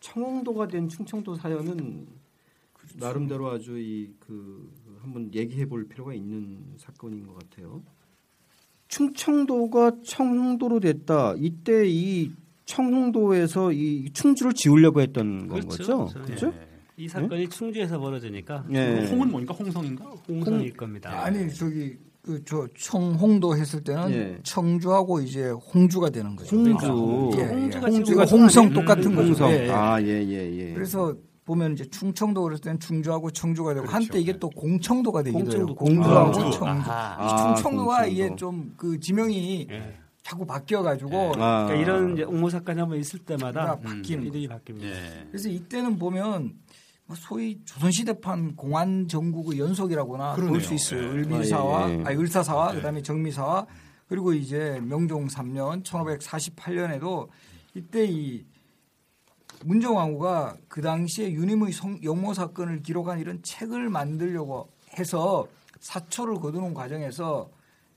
청홍도가 된 충청도 사연은 그렇죠. 나름대로 아주 이 그 한번 얘기해 볼 필요가 있는 사건인 것 같아요. 충청도가 청홍도로 됐다. 이때 이 청홍도에서 이 충주를 지으려고 했던 건 그렇죠. 거죠. 그렇죠. 그렇죠? 예. 이 사건이 충주에서 벌어지니까 예. 홍은 뭐니까 홍성인가? 홍성일 겁니다. 아니 저기 그 저 청홍도 했을 때는 예. 청주하고 이제 홍주가 되는 거죠. 홍주. 예, 예. 홍주가 홍성? 똑같은 거죠. 홍성. 예, 예. 아, 예, 예, 예. 그래서 보면 이제 충청도 그랬을 때는 충주하고 청주가 되고 그렇죠. 한때 이게 또 공청도가 되기도 해요. 공청도, 공주하고 공주. 청주. 이 아, 충청도가 공청도. 이게 좀 그 지명이 예. 자꾸 바뀌어가지고 아. 그러니까 이런 이제 옥모 사건이 한번 있을 때마다 음. 바뀌는 이름이 바뀝니다. 예. 그래서 이때는 보면 뭐 소위 조선시대판 공안 전국의 연속이라고나 볼. 수 있어요. 예. 을밀사와 아, 예, 예. 아니 을사사와 예. 그다음에 정미사와 그리고 이제 명종 3년 1548년에도 이때 이 문정왕후가 그 당시에 유님의 성- 영모 사건을 기록한 이런 책을 만들려고 해서 사초를 거두는 과정에서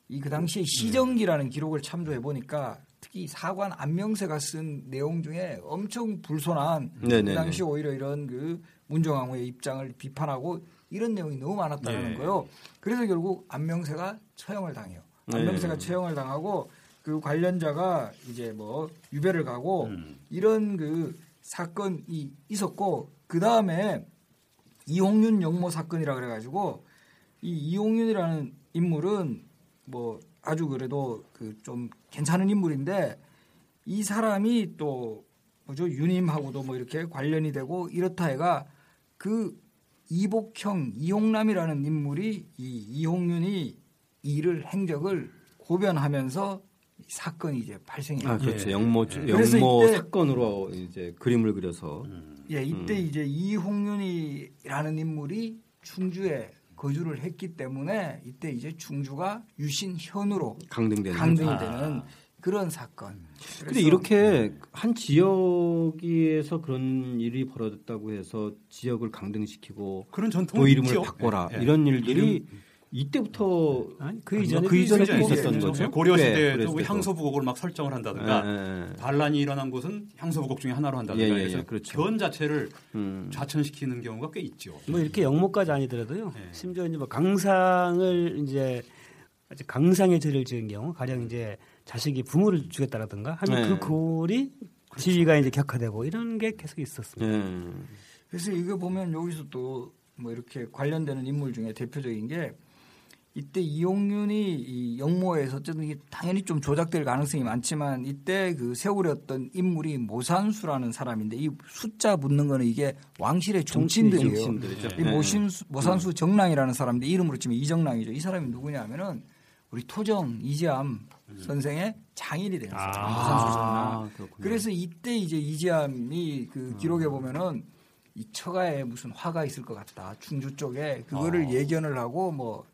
이 그 당시에 시정기라는 기록을 참조해 보니까 특히 사관 안명세가 쓴 내용 중에 엄청 불손한 네네네. 그 당시 오히려 이런 그 문정왕후의 입장을 비판하고 이런 내용이 너무 많았다는 예. 거예요. 그래서 결국 안명세가 처형을 당해요. 안명세가 네. 처형을 당하고 그 관련자가 이제 뭐 유배를 가고 음. 이런 그 사건이 있었고 그 다음에 이홍윤 영모 사건이라 그래가지고 이 이홍윤이라는 인물은 뭐 아주 그래도 그 좀 괜찮은 인물인데 이 사람이 또 뭐죠? 유님하고도 뭐 이렇게 관련이 되고 이렇다 해가 그 이복형 이홍남이라는 인물이 이 이홍윤이 이 일을 행적을 고변하면서 이 사건이 이제 발생해요. 아, 그렇죠. 예. 영모 그래서 영모 이때- 사건으로 이제 그림을 그려서 예, 이때 이제 이홍윤이라는 인물이 충주에 거주를 했기 때문에 이때 이제 충주가 유신현으로 강등되는. 강등이 아. 되는 그런 사건. 그래서 이렇게 한 지역에서 그런 일이 벌어졌다고 해서 지역을 강등시키고 그런 전통이 또 이름을. 바꿔라 예, 예. 이런 일들이 이 때부터 아니, 그 이전에 그 이전에 있었던. 거죠. 고려 네, 시대에도 시대도. 향소부곡을 막 설정을 한다든가 예, 예. 반란이 일어난 곳은 향소부곡 중에 하나로 한다든가 예, 예, 해서 예, 그렇죠. 견 자체를 음. 좌천시키는 경우가 꽤 있죠. 뭐 이렇게 영모까지 아니더라도요. 네. 심지어 이제 뭐 강상을 이제 강상의 죄를 지은 경우 가령 이제 자식이 부모를 죽였다라든가 하면 네. 그 골이 지위가 이제 격화되고 이런 게 계속 있었습니다. 예. 그래서 이거 보면 여기서 또 뭐 이렇게 관련되는 인물 중에 대표적인 게 이때 이용윤이 이 영모에서 어쨌든 이게 당연히 좀 조작될 가능성이 많지만 이때 그 세월이었던 인물이 모산수라는 사람인데 이 숫자 붙는 거는 이게 왕실의 정치인들이에요. 정치인들이죠. 이 네. 모신수, 모산수 정랑이라는 사람인데 이름으로 치면 이정랑이죠. 이 사람이 누구냐면은 우리 토정 이지암 선생의 장인이 되는 사람. 모산수 정랑. 아, 그렇군요. 그래서 이때 이제 이지암이 그 기록에 보면은 이 처가에 무슨 화가 있을 것 같다. 충주 쪽에 그거를 예견을 하고 뭐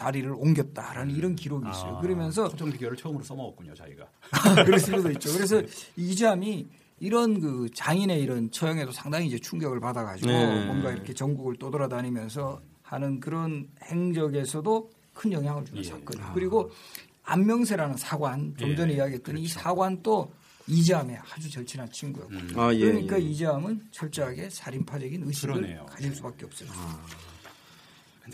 자리를 옮겼다라는 이런 기록이 있어요. 그러면서 토정 비결을 처음으로 써먹었군요, 자기가. 그럴 수도 있죠. 그래서 이지암이 이런 그 장인의 이런 처형에도 상당히 이제 충격을 받아가지고 네. 뭔가 이렇게 전국을 떠돌아다니면서 하는 그런 행적에서도 큰 영향을 주는 예. 사건이에요. 그리고 안명세라는 사관 좀 예. 전에 이야기했던 이 사관 또 이지함의 아주 절친한 친구였고 아, 예, 그러니까 예. 이지함은 철저하게 살인파적인 의식을 그러네요. 가질 수밖에 없어요.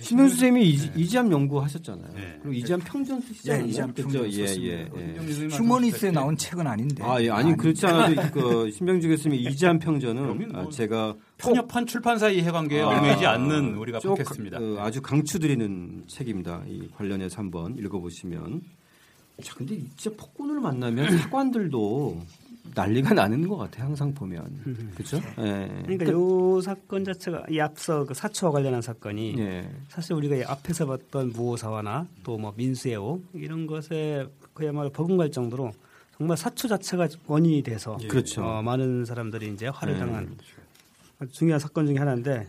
신병주 쌤이 이- 이지함 연구하셨잖아요. 네. 그리고 이지함 평전 예, 쓰시잖아요. 이지함 그죠? 평전 예, 썼습니다. 예, 예. 신병주님이 휴머니스트에 말씀하셨다시피 나온 책은 아닌데. 아, 예. 아니 그렇지 않아도 그 신병주 교수님의 이지함 평전은 뭐 아, 제가 편협한 출판사 이해관계에 아, 얽매이지 않는 우리가 쭉 팟캐스트입니다. 그 아주 강추드리는 책입니다. 이 관련해서 한번 읽어보시면. 자, 근데 진짜 폭군을 만나면 사관들도 난리가 나는 것 같아요. 항상 보면, 그렇죠? 예. 그러니까 요 사건 자체가 이 앞서 그 사초와 관련한 사건이 예. 사실 우리가 이 앞에서 봤던 무오사화나 또 뭐 민수애호 이런 것에 그야말로 버금갈 정도로 정말 사초 자체가 원인이 돼서 그렇죠. 어, 많은 사람들이 이제 화를 네. 당한 중요한 사건 중에 하나인데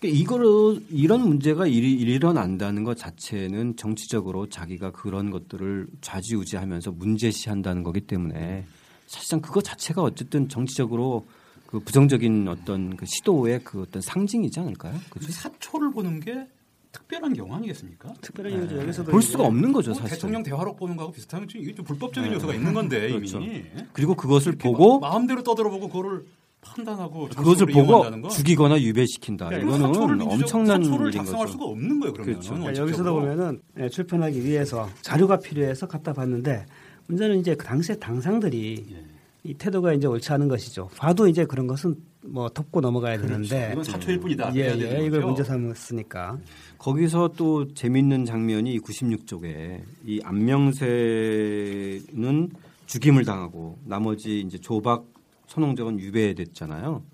그러니까 이거를 이런 문제가 일이 일어난다는 것 자체는 정치적으로 자기가 그런 것들을 좌지우지하면서 문제시한다는 거기 때문에 사실상 그거 자체가 어쨌든 정치적으로 그 부정적인 어떤 그 시도의 그 어떤 상징이지 않을까요? 그 그죠? 사초를 보는 게 특별한 경우 아니겠습니까? 특별한 이유죠. 여기서도 볼 수가 없는 거죠, 뭐 사실. 대통령 대화록 보는 거하고 비슷하면 이게 좀 불법적인 요소가 있는 건데 그렇죠. 이미 그리고 그것을 보고 마- 마음대로 떠들어보고 그거를 판단하고 그것을 보고? 죽이거나 유배시킨다. 그러니까 이거는 사초를 민주적- 엄청난 사초를 작성할 거죠. 수가 없는 거예요. 그러면 그렇죠. 그러니까 여기서도 보면은 예, 출판하기 위해서 자료가 필요해서 갖다 봤는데 문제는 이제 그 당시에 당상들이 예. 이 태도가 이제 옳지 않은 것이죠. 봐도 이제 그런 것은 뭐 덮고 넘어가야 되는데 이건 사초일 뿐이다. 예, 해야 예, 되는 이걸. 문제 삼았으니까 거기서 또 재밌는 장면이 이 96쪽에 이 안명세는 죽임을 당하고 나머지 이제 조박 손홍적은 유배됐잖아요.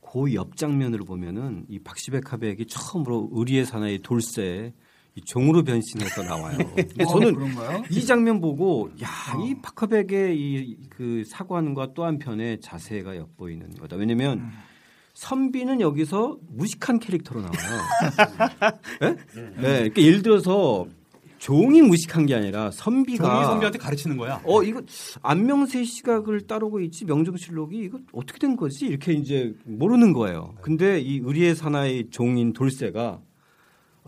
그 옆 장면을 보면은 이 박시백 하백이 처음으로 의리의 사나이 돌쇠 이 종으로 변신해서 나와요. 근데 어, 저는 그런가요? 이 장면 보고 야이 박하백의 이 그 사관과 또 한편의 자세가 엿보이는 거다. 왜냐면 선비는 여기서 무식한 캐릭터로 나와요. 예? 네? 그러니까 예를 들어서 종이 무식한 게 아니라 선비가 종이 선비한테 가르치는 거야. 어 이거 안명세 시각을 따르고 있지 명정실록이 이거 어떻게 된 거지 이렇게 이제 모르는 거예요. 근데 이 의리의 사나이 종인 돌쇠가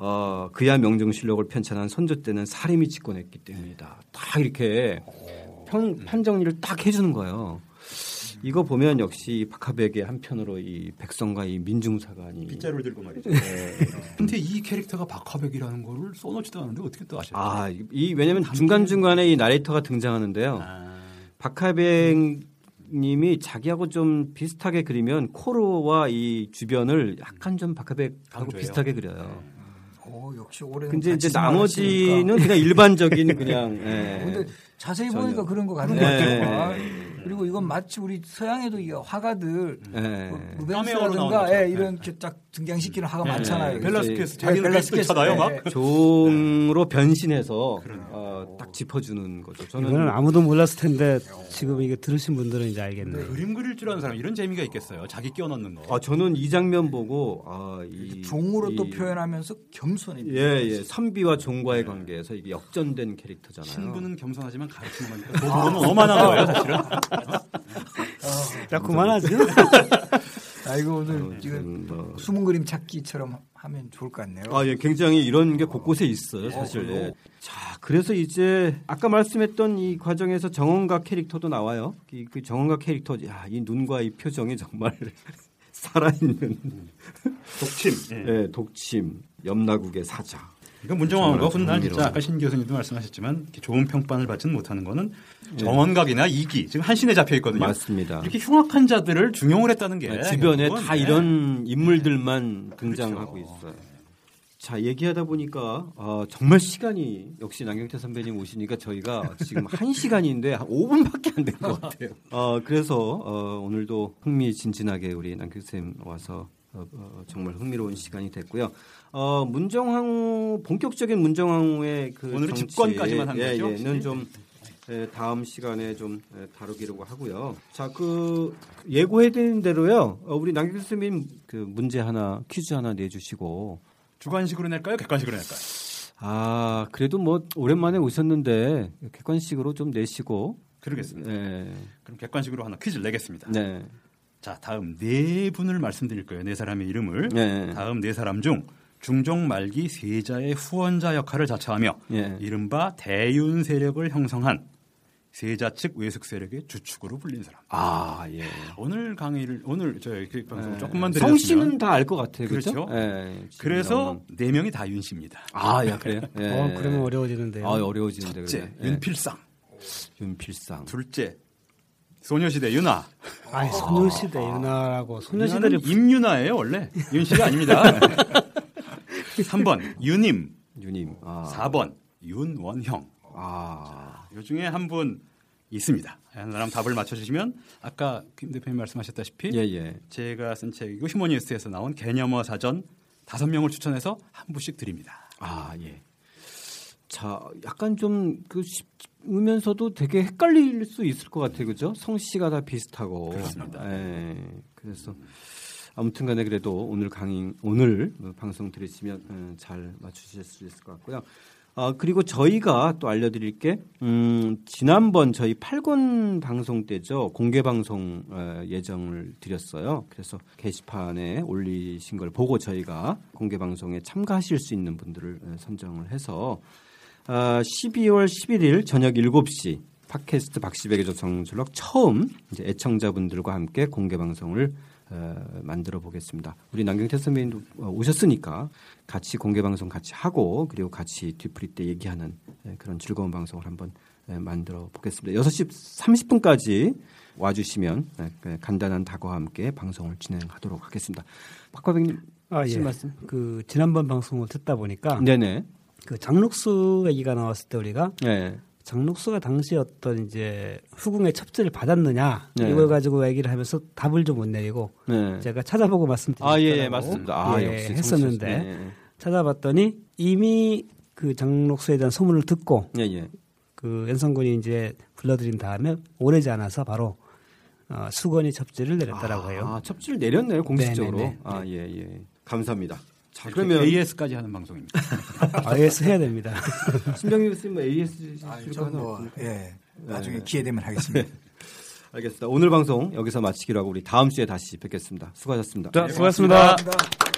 어 그야 명정실록을 편찬한 선조 때는 사림이 집권했기 때문이다. 다 이렇게 편, 판정리를 딱 해주는 거예요. 이거 보면 역시 박하백의 한편으로 이 백성과 이 민중사관이 빗자루를 들고 말이죠. 네. 근데 이 캐릭터가 박하백이라는 거를 써놓지도 않은데 어떻게 또 아셨죠? 아, 이- 이 왜냐면 중간 중간에 이 나레이터가 등장하는데요. 아, 박하백 님이 자기하고 좀 비슷하게 그리면 코르와 이 주변을 약간 좀 박하백하고 강조해요. 비슷하게 그려요. 오, 역시 올해 근데 이제 나머지는 그냥 일반적인 그냥 예. 근데 자세히 전혀. 보니까 그런 거 같은 네. 것 같아요. 그리고 이건 마치 우리 서양에도 이 화가들 예. 뭐 루벤스라든가. 예, 이런 이렇게 딱 등장시키는 화가 네. 많잖아요. 네. 벨라스케스 예, 자기는 벨라스케스. 쫓아나요 막. 예, 예. 종으로 변신해서 어, 딱 짚어주는 거죠. 저는 이거는 아무도 몰랐을 텐데 지금 이거 들으신 분들은 이제 알겠네요. 그림 그릴 줄 아는 사람 이런 재미가 있겠어요. 자기 끼워 넣는 거. 아, 저는 이 장면 보고 아, 이 종으로 또 이- 표현하면서 겸손해. 예, 예. 선비와 종과의 관계에서 이게 역전된 캐릭터잖아요. 신부는 겸손하지만 가르치는 거니까 도구는 어만한 거예요, 사실은. 야 그만하죠. 아이고 오늘 아무튼 지금 뭐. 숨은 그림 찾기처럼 하면 좋을 것 같네요. 아, 예, 굉장히 이런 게 곳곳에 있어요, 사실. 예. 자, 그래서 이제 아까 말씀했던 이 과정에서 정원각 캐릭터도 나와요. 이, 그 정원각 캐릭터, 야, 이 눈과 이 표정이 정말 살아있는 독침. 예. 예, 독침, 염라국의 사자. 문정왕과 정말 훗날 진짜. 아까 신 교수님도 말씀하셨지만 좋은 평판을 받지는 못하는 거는 정원각이나 이기 지금 한신에 잡혀 있거든요. 맞습니다. 이렇게 흉악한 자들을 중용을 했다는 게 네, 주변에 다 예. 이런 인물들만 등장하고 그렇죠. 있어요. 자 얘기하다 보니까 어, 정말 시간이 역시 남경태 선배님 오시니까 저희가 지금 한 시간인데 한 5분밖에 안 된 것 같아요. 어, 그래서 어, 오늘도 흥미진진하게 우리 남경태 선생님 와서 어, 어, 정말 흥미로운 시간이 됐고요. 어, 문정왕후 본격적인 문정왕후의 그 정치, 집권까지만 한 예, 거죠? 예,는 좀 예, 다음 시간에 좀 예, 다루기로 하고요. 자, 그 예고해드린 대로요. 어, 우리 남경 선생님 그 문제 하나 퀴즈 하나 내주시고 주관식으로 낼까요? 객관식으로 낼까요? 아 그래도 뭐 오랜만에 오셨는데 객관식으로 좀 내시고 그러겠습니다. 네, 그럼 객관식으로 하나 퀴즈를 내겠습니다. 네, 자, 다음 네 분을 말씀드릴 거예요. 네 사람의 이름을. 네, 다음 네 사람 중 중종 말기 세자의 후원자 역할을 자처하며 예. 이른바 대윤 세력을 형성한 세자 측 외숙 세력의 주축으로 불린 사람. 아 예. 오늘 강의를 오늘 저희 그 방송 네. 조금만 성 씨는 드렸으면 다알 것 같아요, 그렇죠? 그렇죠. 예, 그래서. 네 명이 다 윤 씨입니다. 아, 야 그래요? 예. 어 그러면 어려워지는데요. 아 어려워지는데 첫째 그래. 윤필상, 윤필상. 둘째 소녀시대 윤아. 아니 소녀시대 윤아라고 소녀시대를 임윤아예요 원래 윤 씨가 아닙니다. 3번 윤임, 유님. 아, 4번 윤원형. 아, 요 중에 한 분 있습니다. 한 사람 답을 맞춰주시면 아까 김 대표님 말씀하셨다시피 예, 예. 제가 쓴 책이고 휴머니스트에서 나온 개념어 사전 다섯 명을 추천해서 한 분씩 드립니다. 아, 예. 자, 약간 좀그 쉽 으면서도 되게 헷갈릴 수 있을 것 같아요. 그죠? 성씨가 다 비슷하고. 그렇습니다. 예. 그래서 아무튼 간에 그래도 오늘 강의, 오늘 방송 들으시면 어, 잘 맞추실 수 있을 것 같고요. 아, 그리고 저희가 또 알려드릴 게, 음, 지난번 저희 8권 방송 때죠. 공개 방송 어, 예정을 드렸어요. 그래서 게시판에 올리신 걸 보고 저희가 공개 방송에 참가하실 수 있는 분들을 어, 선정을 해서 아, 12월 11일 저녁 7시 팟캐스트 박시백의 조성줄록 처음 이제 애청자분들과 함께 공개 방송을 어, 만들어 보겠습니다. 우리 남경태 선배님도 어, 오셨으니까 같이 공개 방송 같이 하고 그리고 같이 뒤풀이 때 얘기하는 예, 그런 즐거운 방송을 한번 예, 만들어 보겠습니다. 6시 30분까지 와주시면 예, 그 간단한 다과와 함께 방송을 진행하도록 하겠습니다. 박과백님 아, 예. 말씀? 그 지난번 방송을 듣다 보니까 네네. 그 장록수 얘기가 나왔을 때 우리가 네. 장록수가 당시 어떤 이제 후궁의 첩지를 받았느냐 네. 이걸 가지고 얘기를 하면서 답을 좀 못 내리고 네. 제가 찾아보고 말씀드렸다고 아, 예, 예, 맞습니다. 아, 예, 역시 했었는데. 예, 찾아봤더니 이미 그 장록수에 대한 소문을 듣고 예, 예. 그 연성군이 이제 불러들인 다음에 오래지 않아서 바로 어, 수건이 첩지를 내렸다라고 해요. 아, 첩지를 내렸네요, 공식적으로. 네네네. 아, 예, 예. 감사합니다. 자, 그러면 AS까지 하는 방송입니다. IS 해야 됩니다. 신병희 교수님 뭐 AS 아, 하나 뭐? 예. 나중에 네. 기회 되면 하겠습니다. 알겠습니다. 오늘 방송 여기서 마치기로 하고 우리 다음 주에 다시 뵙겠습니다. 수고하셨습니다. 자, 수고하셨습니다. 감사합니다.